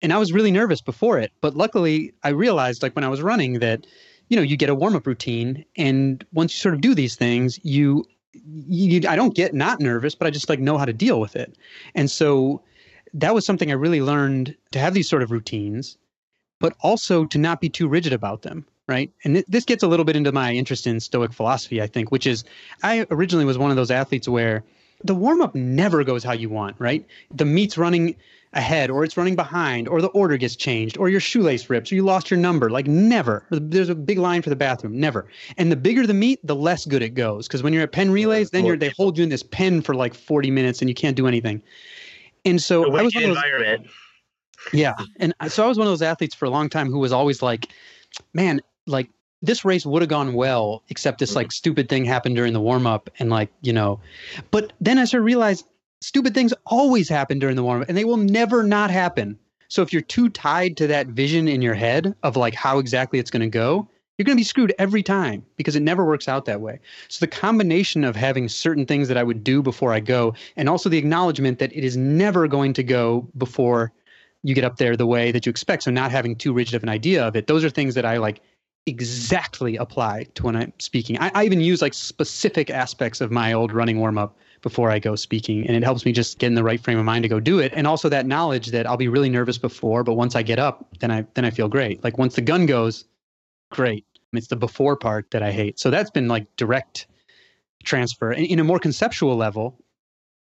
And I was really nervous before it. But luckily I realized like when I was running that, you know, you get a warm up routine and once you sort of do these things, you you, I don't get not nervous, but I just like know how to deal with it. And so that was something I really learned to have these sort of routines, but also to not be too rigid about them. Right. And th- this gets a little bit into my interest in Stoic philosophy, I think, which is I originally was one of those athletes where the warm up never goes how you want, right? The meet's running ahead or it's running behind or the order gets changed or your shoelace rips or you lost your number. Like never. There's a big line for the bathroom. Never. And the bigger the meet, the less good it goes. Because when you're at Penn Relays, then you're they hold you in this pen for like 40 minutes and you can't do anything. And so A I was one of those, yeah. And so I was one of those athletes for a long time who was always like, man, like this race would have gone well, except this like mm-hmm. stupid thing happened during the warm up. And like, you know, but then I sort of realized stupid things always happen during the warm up and they will never not happen. So if you're too tied to that vision in your head of like how exactly it's going to go, you're going to be screwed every time because it never works out that way. So the combination of having certain things that I would do before I go and also the acknowledgement that it is never going to go before you get up there the way that you expect. So not having too rigid of an idea of it. Those are things that I like exactly apply to when I'm speaking. I, I even use like specific aspects of my old running warm up before I go speaking. And it helps me just get in the right frame of mind to go do it. And also that knowledge that I'll be really nervous before, but once I get up, then I then I feel great. Like once the gun goes, great. It's the before part that I hate. So that's been like direct transfer. And in a more conceptual level,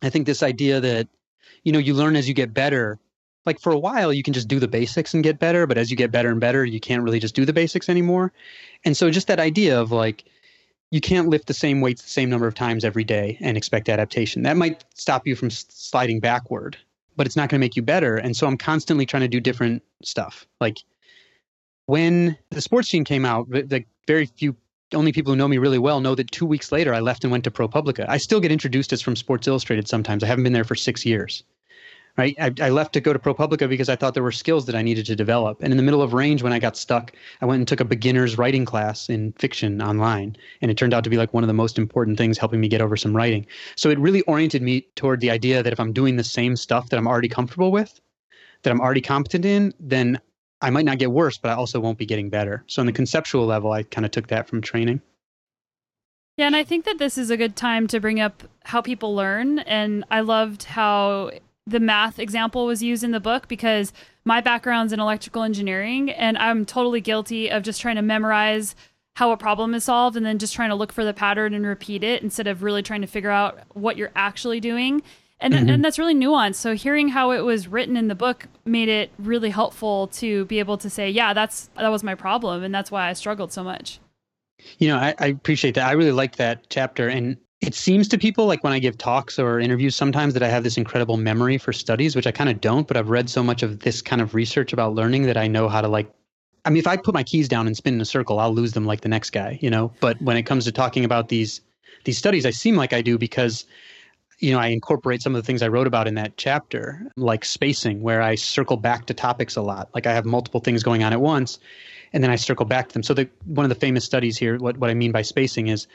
I think this idea that, you know, you learn as you get better. Like for a while, you can just do the basics and get better, but as you get better and better, you can't really just do the basics anymore. And so just that idea of like, you can't lift the same weights the same number of times every day and expect adaptation. That might stop you from sliding backward, but it's not going to make you better. And so I'm constantly trying to do different stuff. Like when the sports gene came out, the very few only people who know me really well know that two weeks later I left and went to ProPublica. I still get introduced as from Sports Illustrated sometimes. I haven't been there for six years. Right, I, I left to go to ProPublica because I thought there were skills that I needed to develop. And in the middle of range, when I got stuck, I went and took a beginner's writing class in fiction online, and it turned out to be like one of the most important things helping me get over some writing. So it really oriented me toward the idea that if I'm doing the same stuff that I'm already comfortable with, that I'm already competent in, then I might not get worse, but I also won't be getting better. So, on the conceptual level, I kind of took that from training. Yeah, and I think that this is a good time to bring up how people learn. And I loved how the math example was used in the book because my background's in electrical engineering and I'm totally guilty of just trying to memorize how a problem is solved and then just trying to look for the pattern and repeat it instead of really trying to figure out what you're actually doing. And, mm-hmm. and that's really nuanced. So hearing how it was written in the book made it really helpful to be able to say, yeah, that's that was my problem and that's why I struggled so much. You know, I, I appreciate that. I really like that chapter. And it seems to people like when I give talks or interviews sometimes that I have this incredible memory for studies, which I kind of don't, but I've read so much of this kind of research about learning that I know how to like I mean if I put my keys down and spin in a circle, I'll lose them like the next guy, you know? But when it comes to talking about these these studies, I seem like I do because you know, I incorporate some of the things I wrote about in that chapter, like spacing, where I circle back to topics a lot. Like I have multiple things going on at once, and then I circle back to them. So the one of the famous studies here, what, what I mean by spacing is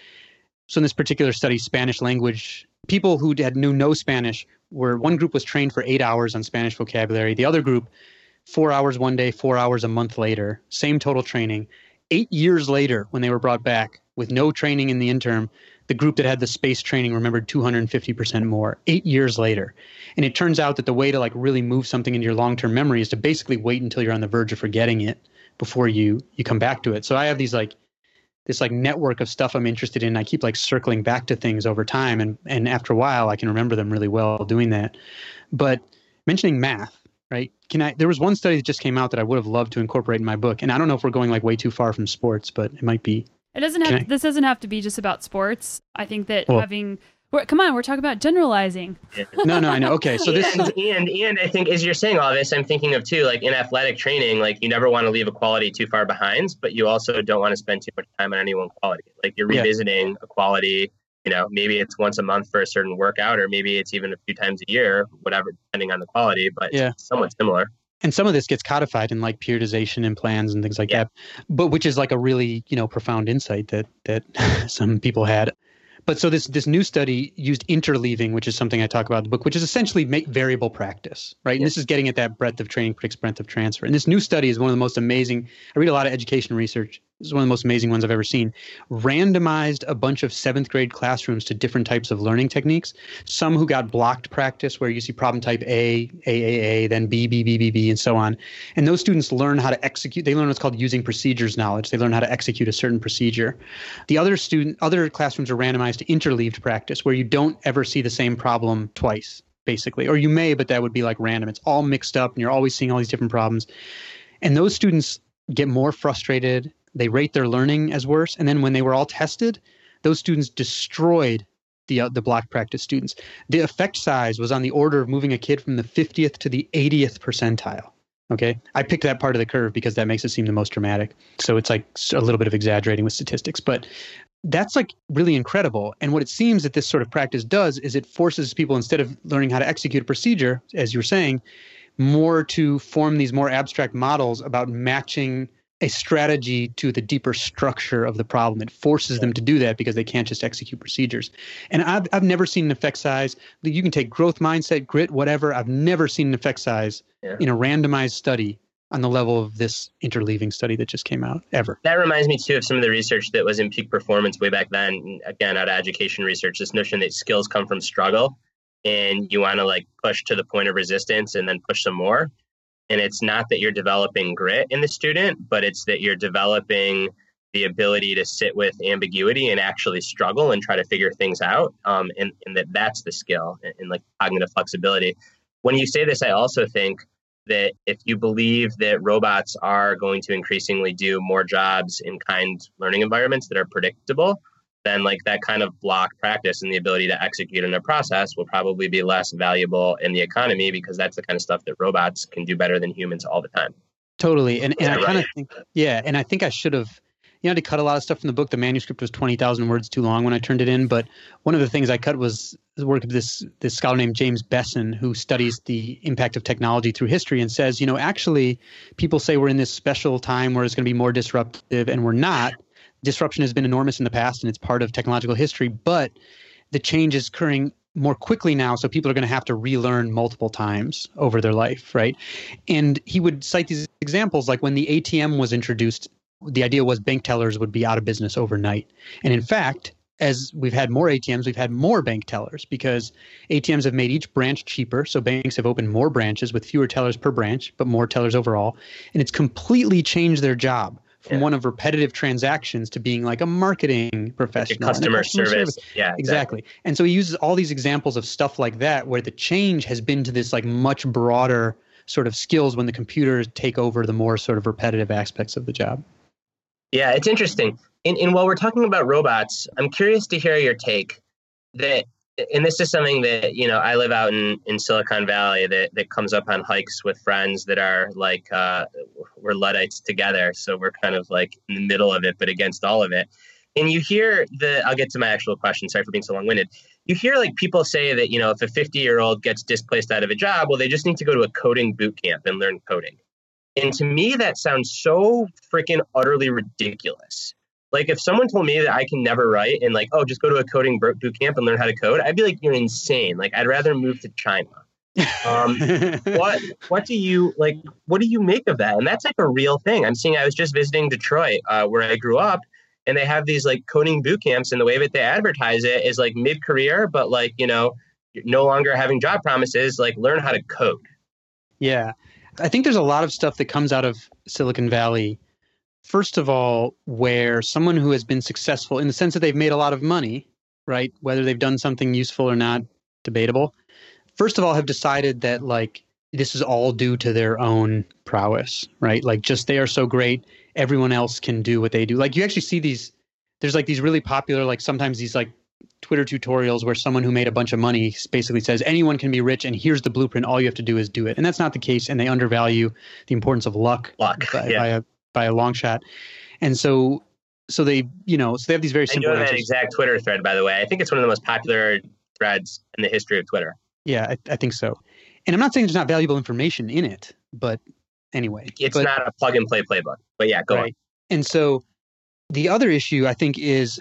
so in this particular study, Spanish language, people who had knew no Spanish were one group was trained for eight hours on Spanish vocabulary. The other group, four hours one day, four hours a month later, same total training. Eight years later, when they were brought back with no training in the interim, the group that had the space training remembered 250% more eight years later. And it turns out that the way to like really move something into your long-term memory is to basically wait until you're on the verge of forgetting it before you you come back to it. So I have these like this like network of stuff I'm interested in. I keep like circling back to things over time, and and after a while, I can remember them really well doing that. But mentioning math, right? Can I? There was one study that just came out that I would have loved to incorporate in my book, and I don't know if we're going like way too far from sports, but it might be. It doesn't have. I, this doesn't have to be just about sports. I think that well, having we're, come on, we're talking about generalizing. no, no, I know. Okay, so this [laughs] and, and and I think as you're saying all this, I'm thinking of too, like in athletic training, like you never want to leave a quality too far behind, but you also don't want to spend too much time on any one quality. Like you're revisiting yeah. a quality. You know, maybe it's once a month for a certain workout, or maybe it's even a few times a year, whatever, depending on the quality. But yeah, somewhat similar and some of this gets codified in like periodization and plans and things like yeah. that but which is like a really you know profound insight that that [laughs] some people had but so this this new study used interleaving, which is something I talk about in the book, which is essentially make variable practice, right? And this is getting at that breadth of training predicts breadth of transfer. And this new study is one of the most amazing. I read a lot of education research this is one of the most amazing ones I've ever seen. Randomized a bunch of seventh grade classrooms to different types of learning techniques. Some who got blocked practice, where you see problem type A, A, A, A, then B, B, B, B, B, and so on. And those students learn how to execute. They learn what's called using procedures knowledge. They learn how to execute a certain procedure. The other student, other classrooms are randomized to interleaved practice, where you don't ever see the same problem twice, basically, or you may, but that would be like random. It's all mixed up, and you're always seeing all these different problems. And those students get more frustrated they rate their learning as worse. And then when they were all tested, those students destroyed the uh, the block practice students. The effect size was on the order of moving a kid from the 50th to the 80th percentile. Okay, I picked that part of the curve because that makes it seem the most dramatic. So it's like a little bit of exaggerating with statistics, but that's like really incredible. And what it seems that this sort of practice does is it forces people instead of learning how to execute a procedure, as you were saying, more to form these more abstract models about matching a strategy to the deeper structure of the problem. It forces them to do that because they can't just execute procedures. And I've, I've never seen an effect size. You can take growth mindset, grit, whatever. I've never seen an effect size yeah. in a randomized study on the level of this interleaving study that just came out ever. That reminds me too of some of the research that was in peak performance way back then. Again, out of education research, this notion that skills come from struggle and you want to like push to the point of resistance and then push some more. And it's not that you're developing grit in the student, but it's that you're developing the ability to sit with ambiguity and actually struggle and try to figure things out. Um, and, and that that's the skill and, and like cognitive flexibility. When you say this, I also think that if you believe that robots are going to increasingly do more jobs in kind learning environments that are predictable, then like that kind of block practice and the ability to execute in a process will probably be less valuable in the economy because that's the kind of stuff that robots can do better than humans all the time. Totally. And, and I right? kind of think, yeah, and I think I should have, you know, to cut a lot of stuff from the book. The manuscript was 20,000 words too long when I turned it in. But one of the things I cut was the work of this, this scholar named James Bessen, who studies the impact of technology through history and says, you know, actually, people say we're in this special time where it's going to be more disruptive, and we're not disruption has been enormous in the past and it's part of technological history, but the change is occurring more quickly now so people are going to have to relearn multiple times over their life right and he would cite these examples like when the atm was introduced the idea was bank tellers would be out of business overnight and in fact as we've had more ATMs, we've had more bank tellers because ATMs have made each branch cheaper. So banks have opened more branches with fewer tellers per branch, but more tellers overall. And it's completely changed their job from yeah. one of repetitive transactions to being like a marketing professional, like customer, customer service. service. Yeah, exactly. exactly. And so he uses all these examples of stuff like that where the change has been to this like much broader sort of skills when the computers take over the more sort of repetitive aspects of the job. Yeah, it's interesting. And, and while we're talking about robots, I'm curious to hear your take that and this is something that you know I live out in, in Silicon Valley that, that comes up on hikes with friends that are like uh, we're Luddites together, so we're kind of like in the middle of it, but against all of it. And you hear the I'll get to my actual question. Sorry for being so long winded. You hear like people say that you know if a 50 year old gets displaced out of a job, well they just need to go to a coding boot camp and learn coding. And to me that sounds so freaking utterly ridiculous like if someone told me that I can never write and like, oh, just go to a coding boot camp and learn how to code, I'd be like, you're insane. Like I'd rather move to China. um, [laughs] what what do you like? What do you make of that? And that's like a real thing. I'm seeing. I was just visiting Detroit, uh, where I grew up, and they have these like coding boot camps, and the way that they advertise it is like mid career, but like you know, no longer having job promises. Like learn how to code. Yeah, I think there's a lot of stuff that comes out of Silicon Valley first of all, where someone who has been successful in the sense that they've made a lot of money, right? Whether they've done something useful or not, debatable. First of all, have decided that like this is all due to their own prowess, right? Like just they are so great, everyone else can do what they do. Like you actually see these there's like these really popular like sometimes these like Twitter tutorials where someone who made a bunch of money basically says anyone can be rich and here's the blueprint. All you have to do is do it. And that's not the case. And they undervalue the importance of luck, luck by, [laughs] yeah. by, a, by a long shot. And so so they you know so they have these very simple. That exact Twitter thread, by the way. I think it's one of the most popular threads in the history of Twitter. Yeah, I, I think so. And I'm not saying there's not valuable information in it, but anyway, it's but, not a plug and play playbook. But yeah, go right. on. And so the other issue I think is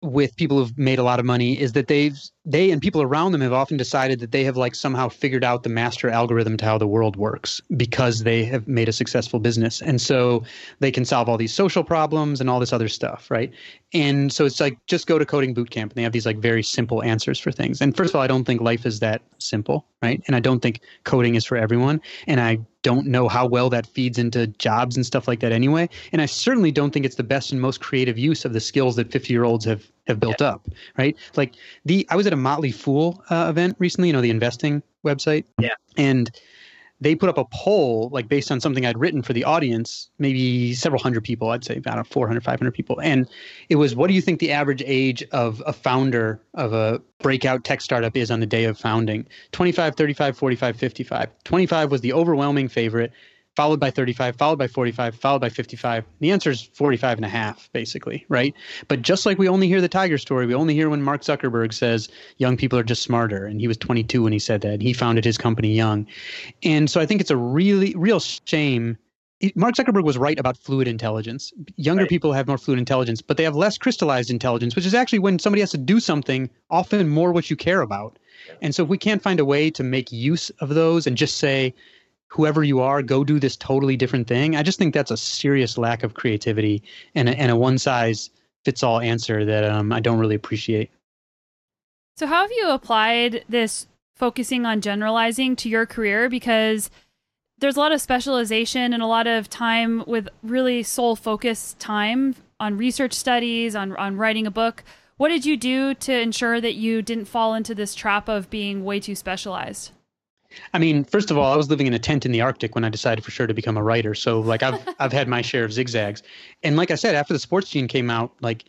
with people who've made a lot of money is that they've they and people around them have often decided that they have like somehow figured out the master algorithm to how the world works because they have made a successful business. And so they can solve all these social problems and all this other stuff right and so it's like just go to coding boot camp and they have these like very simple answers for things and first of all i don't think life is that simple right and i don't think coding is for everyone and i don't know how well that feeds into jobs and stuff like that anyway and i certainly don't think it's the best and most creative use of the skills that 50 year olds have have built yeah. up right like the i was at a Motley Fool uh, event recently, you know, the investing website. Yeah. And they put up a poll, like based on something I'd written for the audience, maybe several hundred people, I'd say about 400, 500 people. And it was, what do you think the average age of a founder of a breakout tech startup is on the day of founding? 25, 35, 45, 55. 25 was the overwhelming favorite followed by 35, followed by 45, followed by 55. The answer is 45 and a half, basically, right? But just like we only hear the Tiger story, we only hear when Mark Zuckerberg says young people are just smarter. And he was 22 when he said that. He founded his company young. And so I think it's a really, real shame. Mark Zuckerberg was right about fluid intelligence. Younger right. people have more fluid intelligence, but they have less crystallized intelligence, which is actually when somebody has to do something, often more what you care about. And so if we can't find a way to make use of those and just say, whoever you are, go do this totally different thing. I just think that's a serious lack of creativity and a, and a one size fits all answer that um, I don't really appreciate. So, how have you applied this focusing on generalizing to your career? Because there's a lot of specialization and a lot of time with really sole focused time on research studies, on, on writing a book. What did you do to ensure that you didn't fall into this trap of being way too specialized? I mean, first of all, I was living in a tent in the Arctic when I decided for sure to become a writer. So like I've [laughs] I've had my share of zigzags. And like I said, after the sports gene came out, like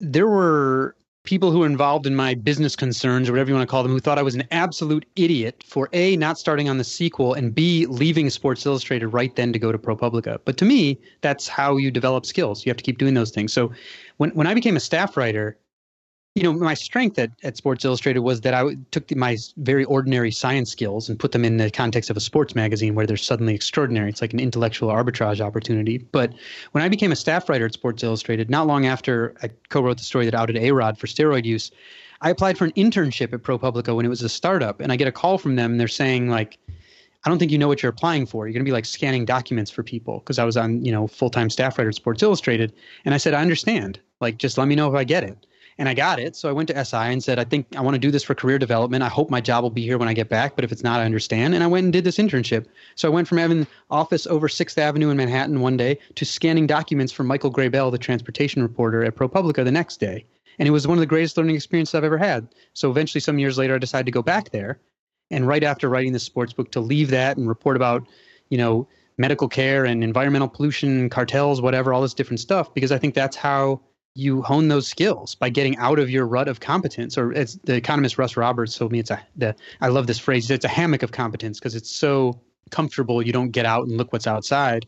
there were people who were involved in my business concerns or whatever you want to call them who thought I was an absolute idiot for A, not starting on the sequel and B, leaving Sports Illustrated right then to go to ProPublica. But to me, that's how you develop skills. You have to keep doing those things. So when when I became a staff writer, you know, my strength at, at Sports Illustrated was that I took the, my very ordinary science skills and put them in the context of a sports magazine where they're suddenly extraordinary. It's like an intellectual arbitrage opportunity. But when I became a staff writer at Sports Illustrated, not long after I co wrote the story that outed A Rod for steroid use, I applied for an internship at ProPublica when it was a startup, and I get a call from them. And they're saying like, I don't think you know what you're applying for. You're going to be like scanning documents for people because I was on, you know, full time staff writer at Sports Illustrated. And I said, I understand. Like, just let me know if I get it. And I got it. So I went to SI and said, I think I want to do this for career development. I hope my job will be here when I get back. But if it's not, I understand. And I went and did this internship. So I went from having office over 6th Avenue in Manhattan one day to scanning documents for Michael Grabell, the transportation reporter at ProPublica, the next day. And it was one of the greatest learning experiences I've ever had. So eventually, some years later, I decided to go back there. And right after writing the sports book, to leave that and report about, you know, medical care and environmental pollution, cartels, whatever, all this different stuff, because I think that's how you hone those skills by getting out of your rut of competence. Or as the economist Russ Roberts told me, it's a the I love this phrase. It's a hammock of competence because it's so comfortable. You don't get out and look what's outside.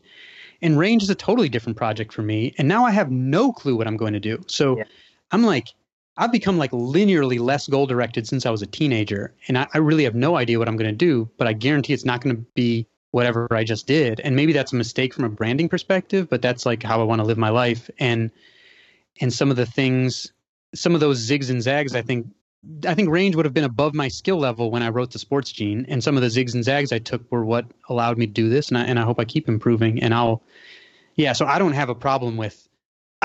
And range is a totally different project for me. And now I have no clue what I'm going to do. So yeah. I'm like, I've become like linearly less goal directed since I was a teenager. And I, I really have no idea what I'm going to do, but I guarantee it's not going to be whatever I just did. And maybe that's a mistake from a branding perspective, but that's like how I want to live my life. And and some of the things, some of those zigs and zags, I think, I think range would have been above my skill level when I wrote the sports gene, and some of the zigs and zags I took were what allowed me to do this, and I, and I hope I keep improving. And I'll, yeah, so I don't have a problem with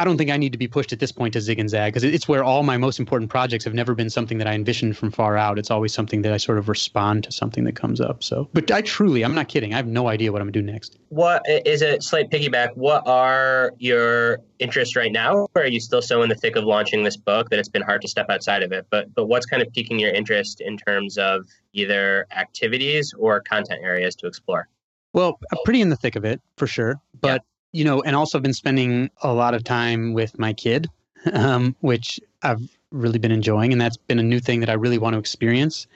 I don't think I need to be pushed at this point to zig and zag because it's where all my most important projects have never been something that I envisioned from far out. It's always something that I sort of respond to something that comes up. So, but I truly, I'm not kidding. I have no idea what I'm gonna do next. What is a slight piggyback? What are your interests right now? Or are you still so in the thick of launching this book that it's been hard to step outside of it? But but what's kind of piquing your interest in terms of either activities or content areas to explore? Well, I'm pretty in the thick of it for sure, but you know, and also been spending a lot of time with my kid, [laughs] um, which I've really been enjoying. And that's been a new thing that I really want to experience.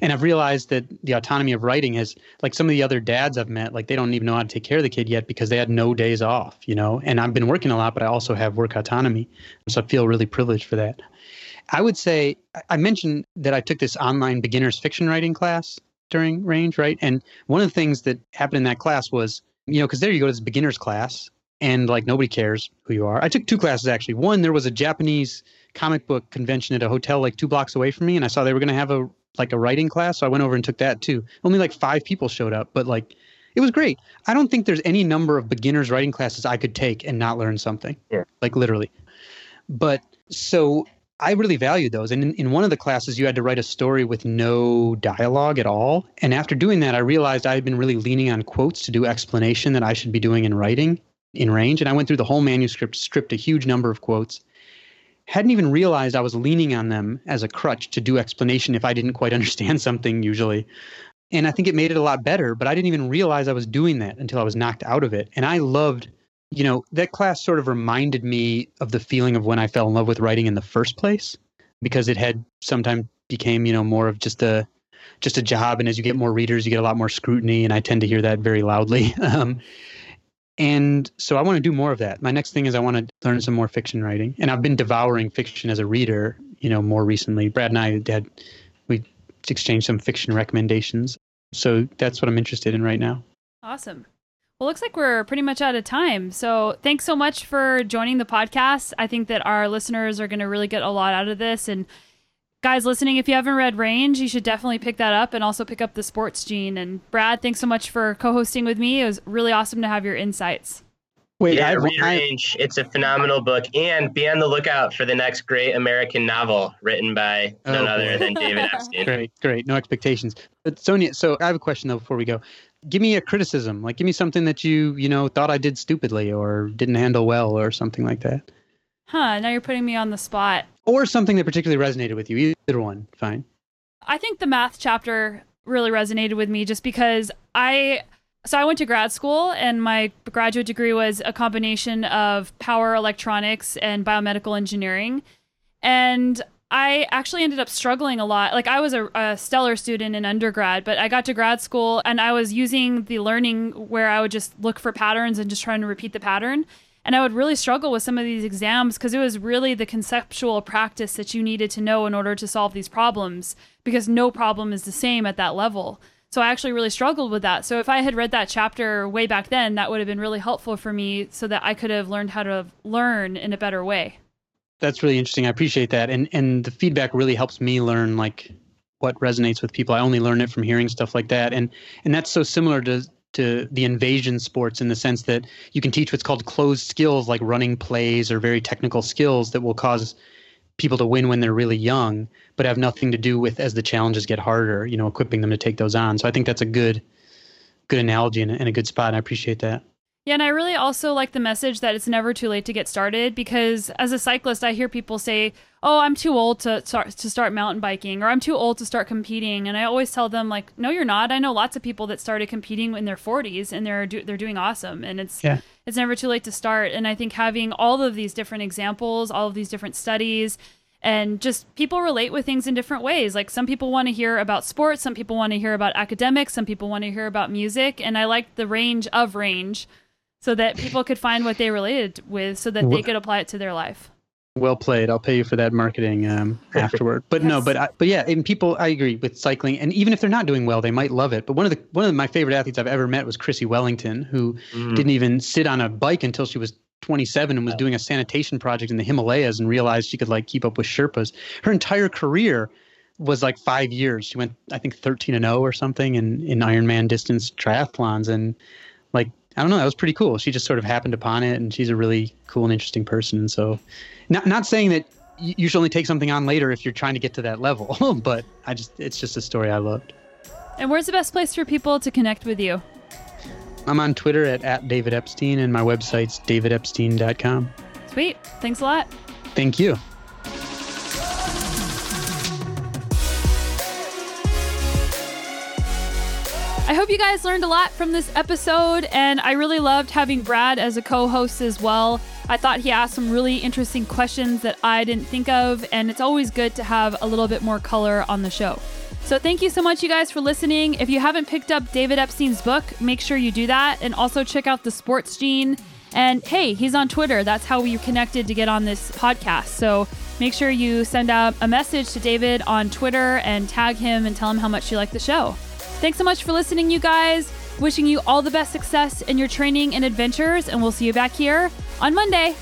And I've realized that the autonomy of writing has, like some of the other dads I've met, like they don't even know how to take care of the kid yet because they had no days off, you know. And I've been working a lot, but I also have work autonomy. So I feel really privileged for that. I would say, I mentioned that I took this online beginner's fiction writing class during range, right? And one of the things that happened in that class was you know, because there you go to this beginner's class, and like nobody cares who you are. I took two classes actually. One, there was a Japanese comic book convention at a hotel like two blocks away from me, and I saw they were going to have a like a writing class, so I went over and took that too. Only like five people showed up, but like it was great. I don't think there's any number of beginners writing classes I could take and not learn something. Yeah. Like literally. But so I really valued those. And in, in, one of the classes, you had to write a story with no dialogue at all. And after doing that, I realized I had been really leaning on quotes to do explanation that I should be doing in writing in range. And I went through the whole manuscript, stripped a huge number of quotes. Hadn't even realized I was leaning on them as a crutch to do explanation if I didn't quite [laughs] understand something usually. And I think it made it a lot better, but I didn't even realize I was doing that until I was knocked out of it. And I loved you know, that class sort of reminded me of the feeling of when I fell in love with writing in the first place because it had sometimes became, you know, more of just a just a job and as you get more readers you get a lot more scrutiny and I tend to hear that very loudly. [laughs] Um, and so I want to do more of that. My next thing is I want to learn some more fiction writing. And I've been devouring fiction as a reader, you know, more recently. Brad and I had we exchanged some fiction recommendations. So that's what I'm interested in right now. Awesome. Well, looks like we're pretty much out of time. So, thanks so much for joining the podcast. I think that our listeners are going to really get a lot out of this. And, guys listening, if you haven't read Range, you should definitely pick that up and also pick up The Sports Gene. And, Brad, thanks so much for co hosting with me. It was really awesome to have your insights. Wait, yeah, read Range. It's a phenomenal book, and be on the lookout for the next great American novel written by none oh, other than David Epstein. [laughs] Great, great. No expectations. But Sonia, so I have a question though before we go give me a criticism. Like give me something that you you know thought i did stupidly or didn't handle well or something like that. Huh now you're putting me on the spot. Or something that particularly resonated with you. Either one fine. I think the math chapter really resonated with me just because i so i went to grad school and my graduate degree was a combination of power electronics and biomedical engineering. And I actually ended up struggling a lot. Like I was a, a, stellar student in undergrad, but I got to grad school and I was using the learning where I would just look for patterns and just trying to repeat the pattern. And I would really struggle with some of these exams because it was really the conceptual practice that you needed to know in order to solve these problems because no problem is the same at that level. So I actually really struggled with that. So if I had read that chapter way back then, that would have been really helpful for me so that I could have learned how to learn in a better way. That's really interesting. I appreciate that. And and the feedback really helps me learn like what resonates with people. I only learn it from hearing stuff like that. And and that's so similar to to the invasion sports in the sense that you can teach what's called closed skills like running plays or very technical skills that will cause people to win when they're really young, but have nothing to do with as the challenges get harder, you know, equipping them to take those on. So I think that's a good good analogy and and a good spot. And I appreciate that. Yeah, and I really also like the message that it's never too late to get started because as a cyclist, I hear people say, "Oh, I'm too old to start to start mountain biking," or "I'm too old to start competing." And I always tell them, like, "No, you're not. I know lots of people that started competing in their 40s and they're do- they're doing awesome, and it's yeah. it's never too late to start." And I think having all of these different examples, all of these different studies, and just people relate with things in different ways. Like some people want to hear about sports, some people want to hear about academics, some people want to hear about music, and I like the range of range so that people could find what they related with so that they could apply it to their life. Well played. I'll pay you for that marketing um, [laughs] afterward. But yes. no, but I, but yeah, and people, I agree with cycling, and even if they're not doing well, they might love it. But one of the one of my favorite athletes I've ever met was Chrissie Wellington, who mm. didn't even sit on a bike until she was 27 and was doing a sanitation project in the Himalayas and realized she could like keep up with Sherpas. Her entire career was like five years. She went, I think, 13 and 0 or something in in Ironman distance triathlons, and like I don't know. That was pretty cool. She just sort of happened upon it, and she's a really cool and interesting person. So, not not saying that you should only take something on later if you're trying to get to that level, [laughs] but I just it's just a story I loved. And where's the best place for people to connect with you? I'm on Twitter at, at David Epstein, and my website's davidepstein.com. Sweet. Thanks a lot. Thank you. Hope you guys learned a lot from this episode, and I really loved having Brad as a co host as well. I thought he asked some really interesting questions that I didn't think of, and it's always good to have a little bit more color on the show. So, thank you so much, you guys, for listening. If you haven't picked up David Epstein's book, make sure you do that, and also check out The Sports Gene. And hey, he's on Twitter. That's how we connected to get on this podcast. So, make sure you send out a message to David on Twitter and tag him and tell him how much you like the show. Thanks so much for listening, you guys. Wishing you all the best success in your training and adventures, and we'll see you back here on Monday.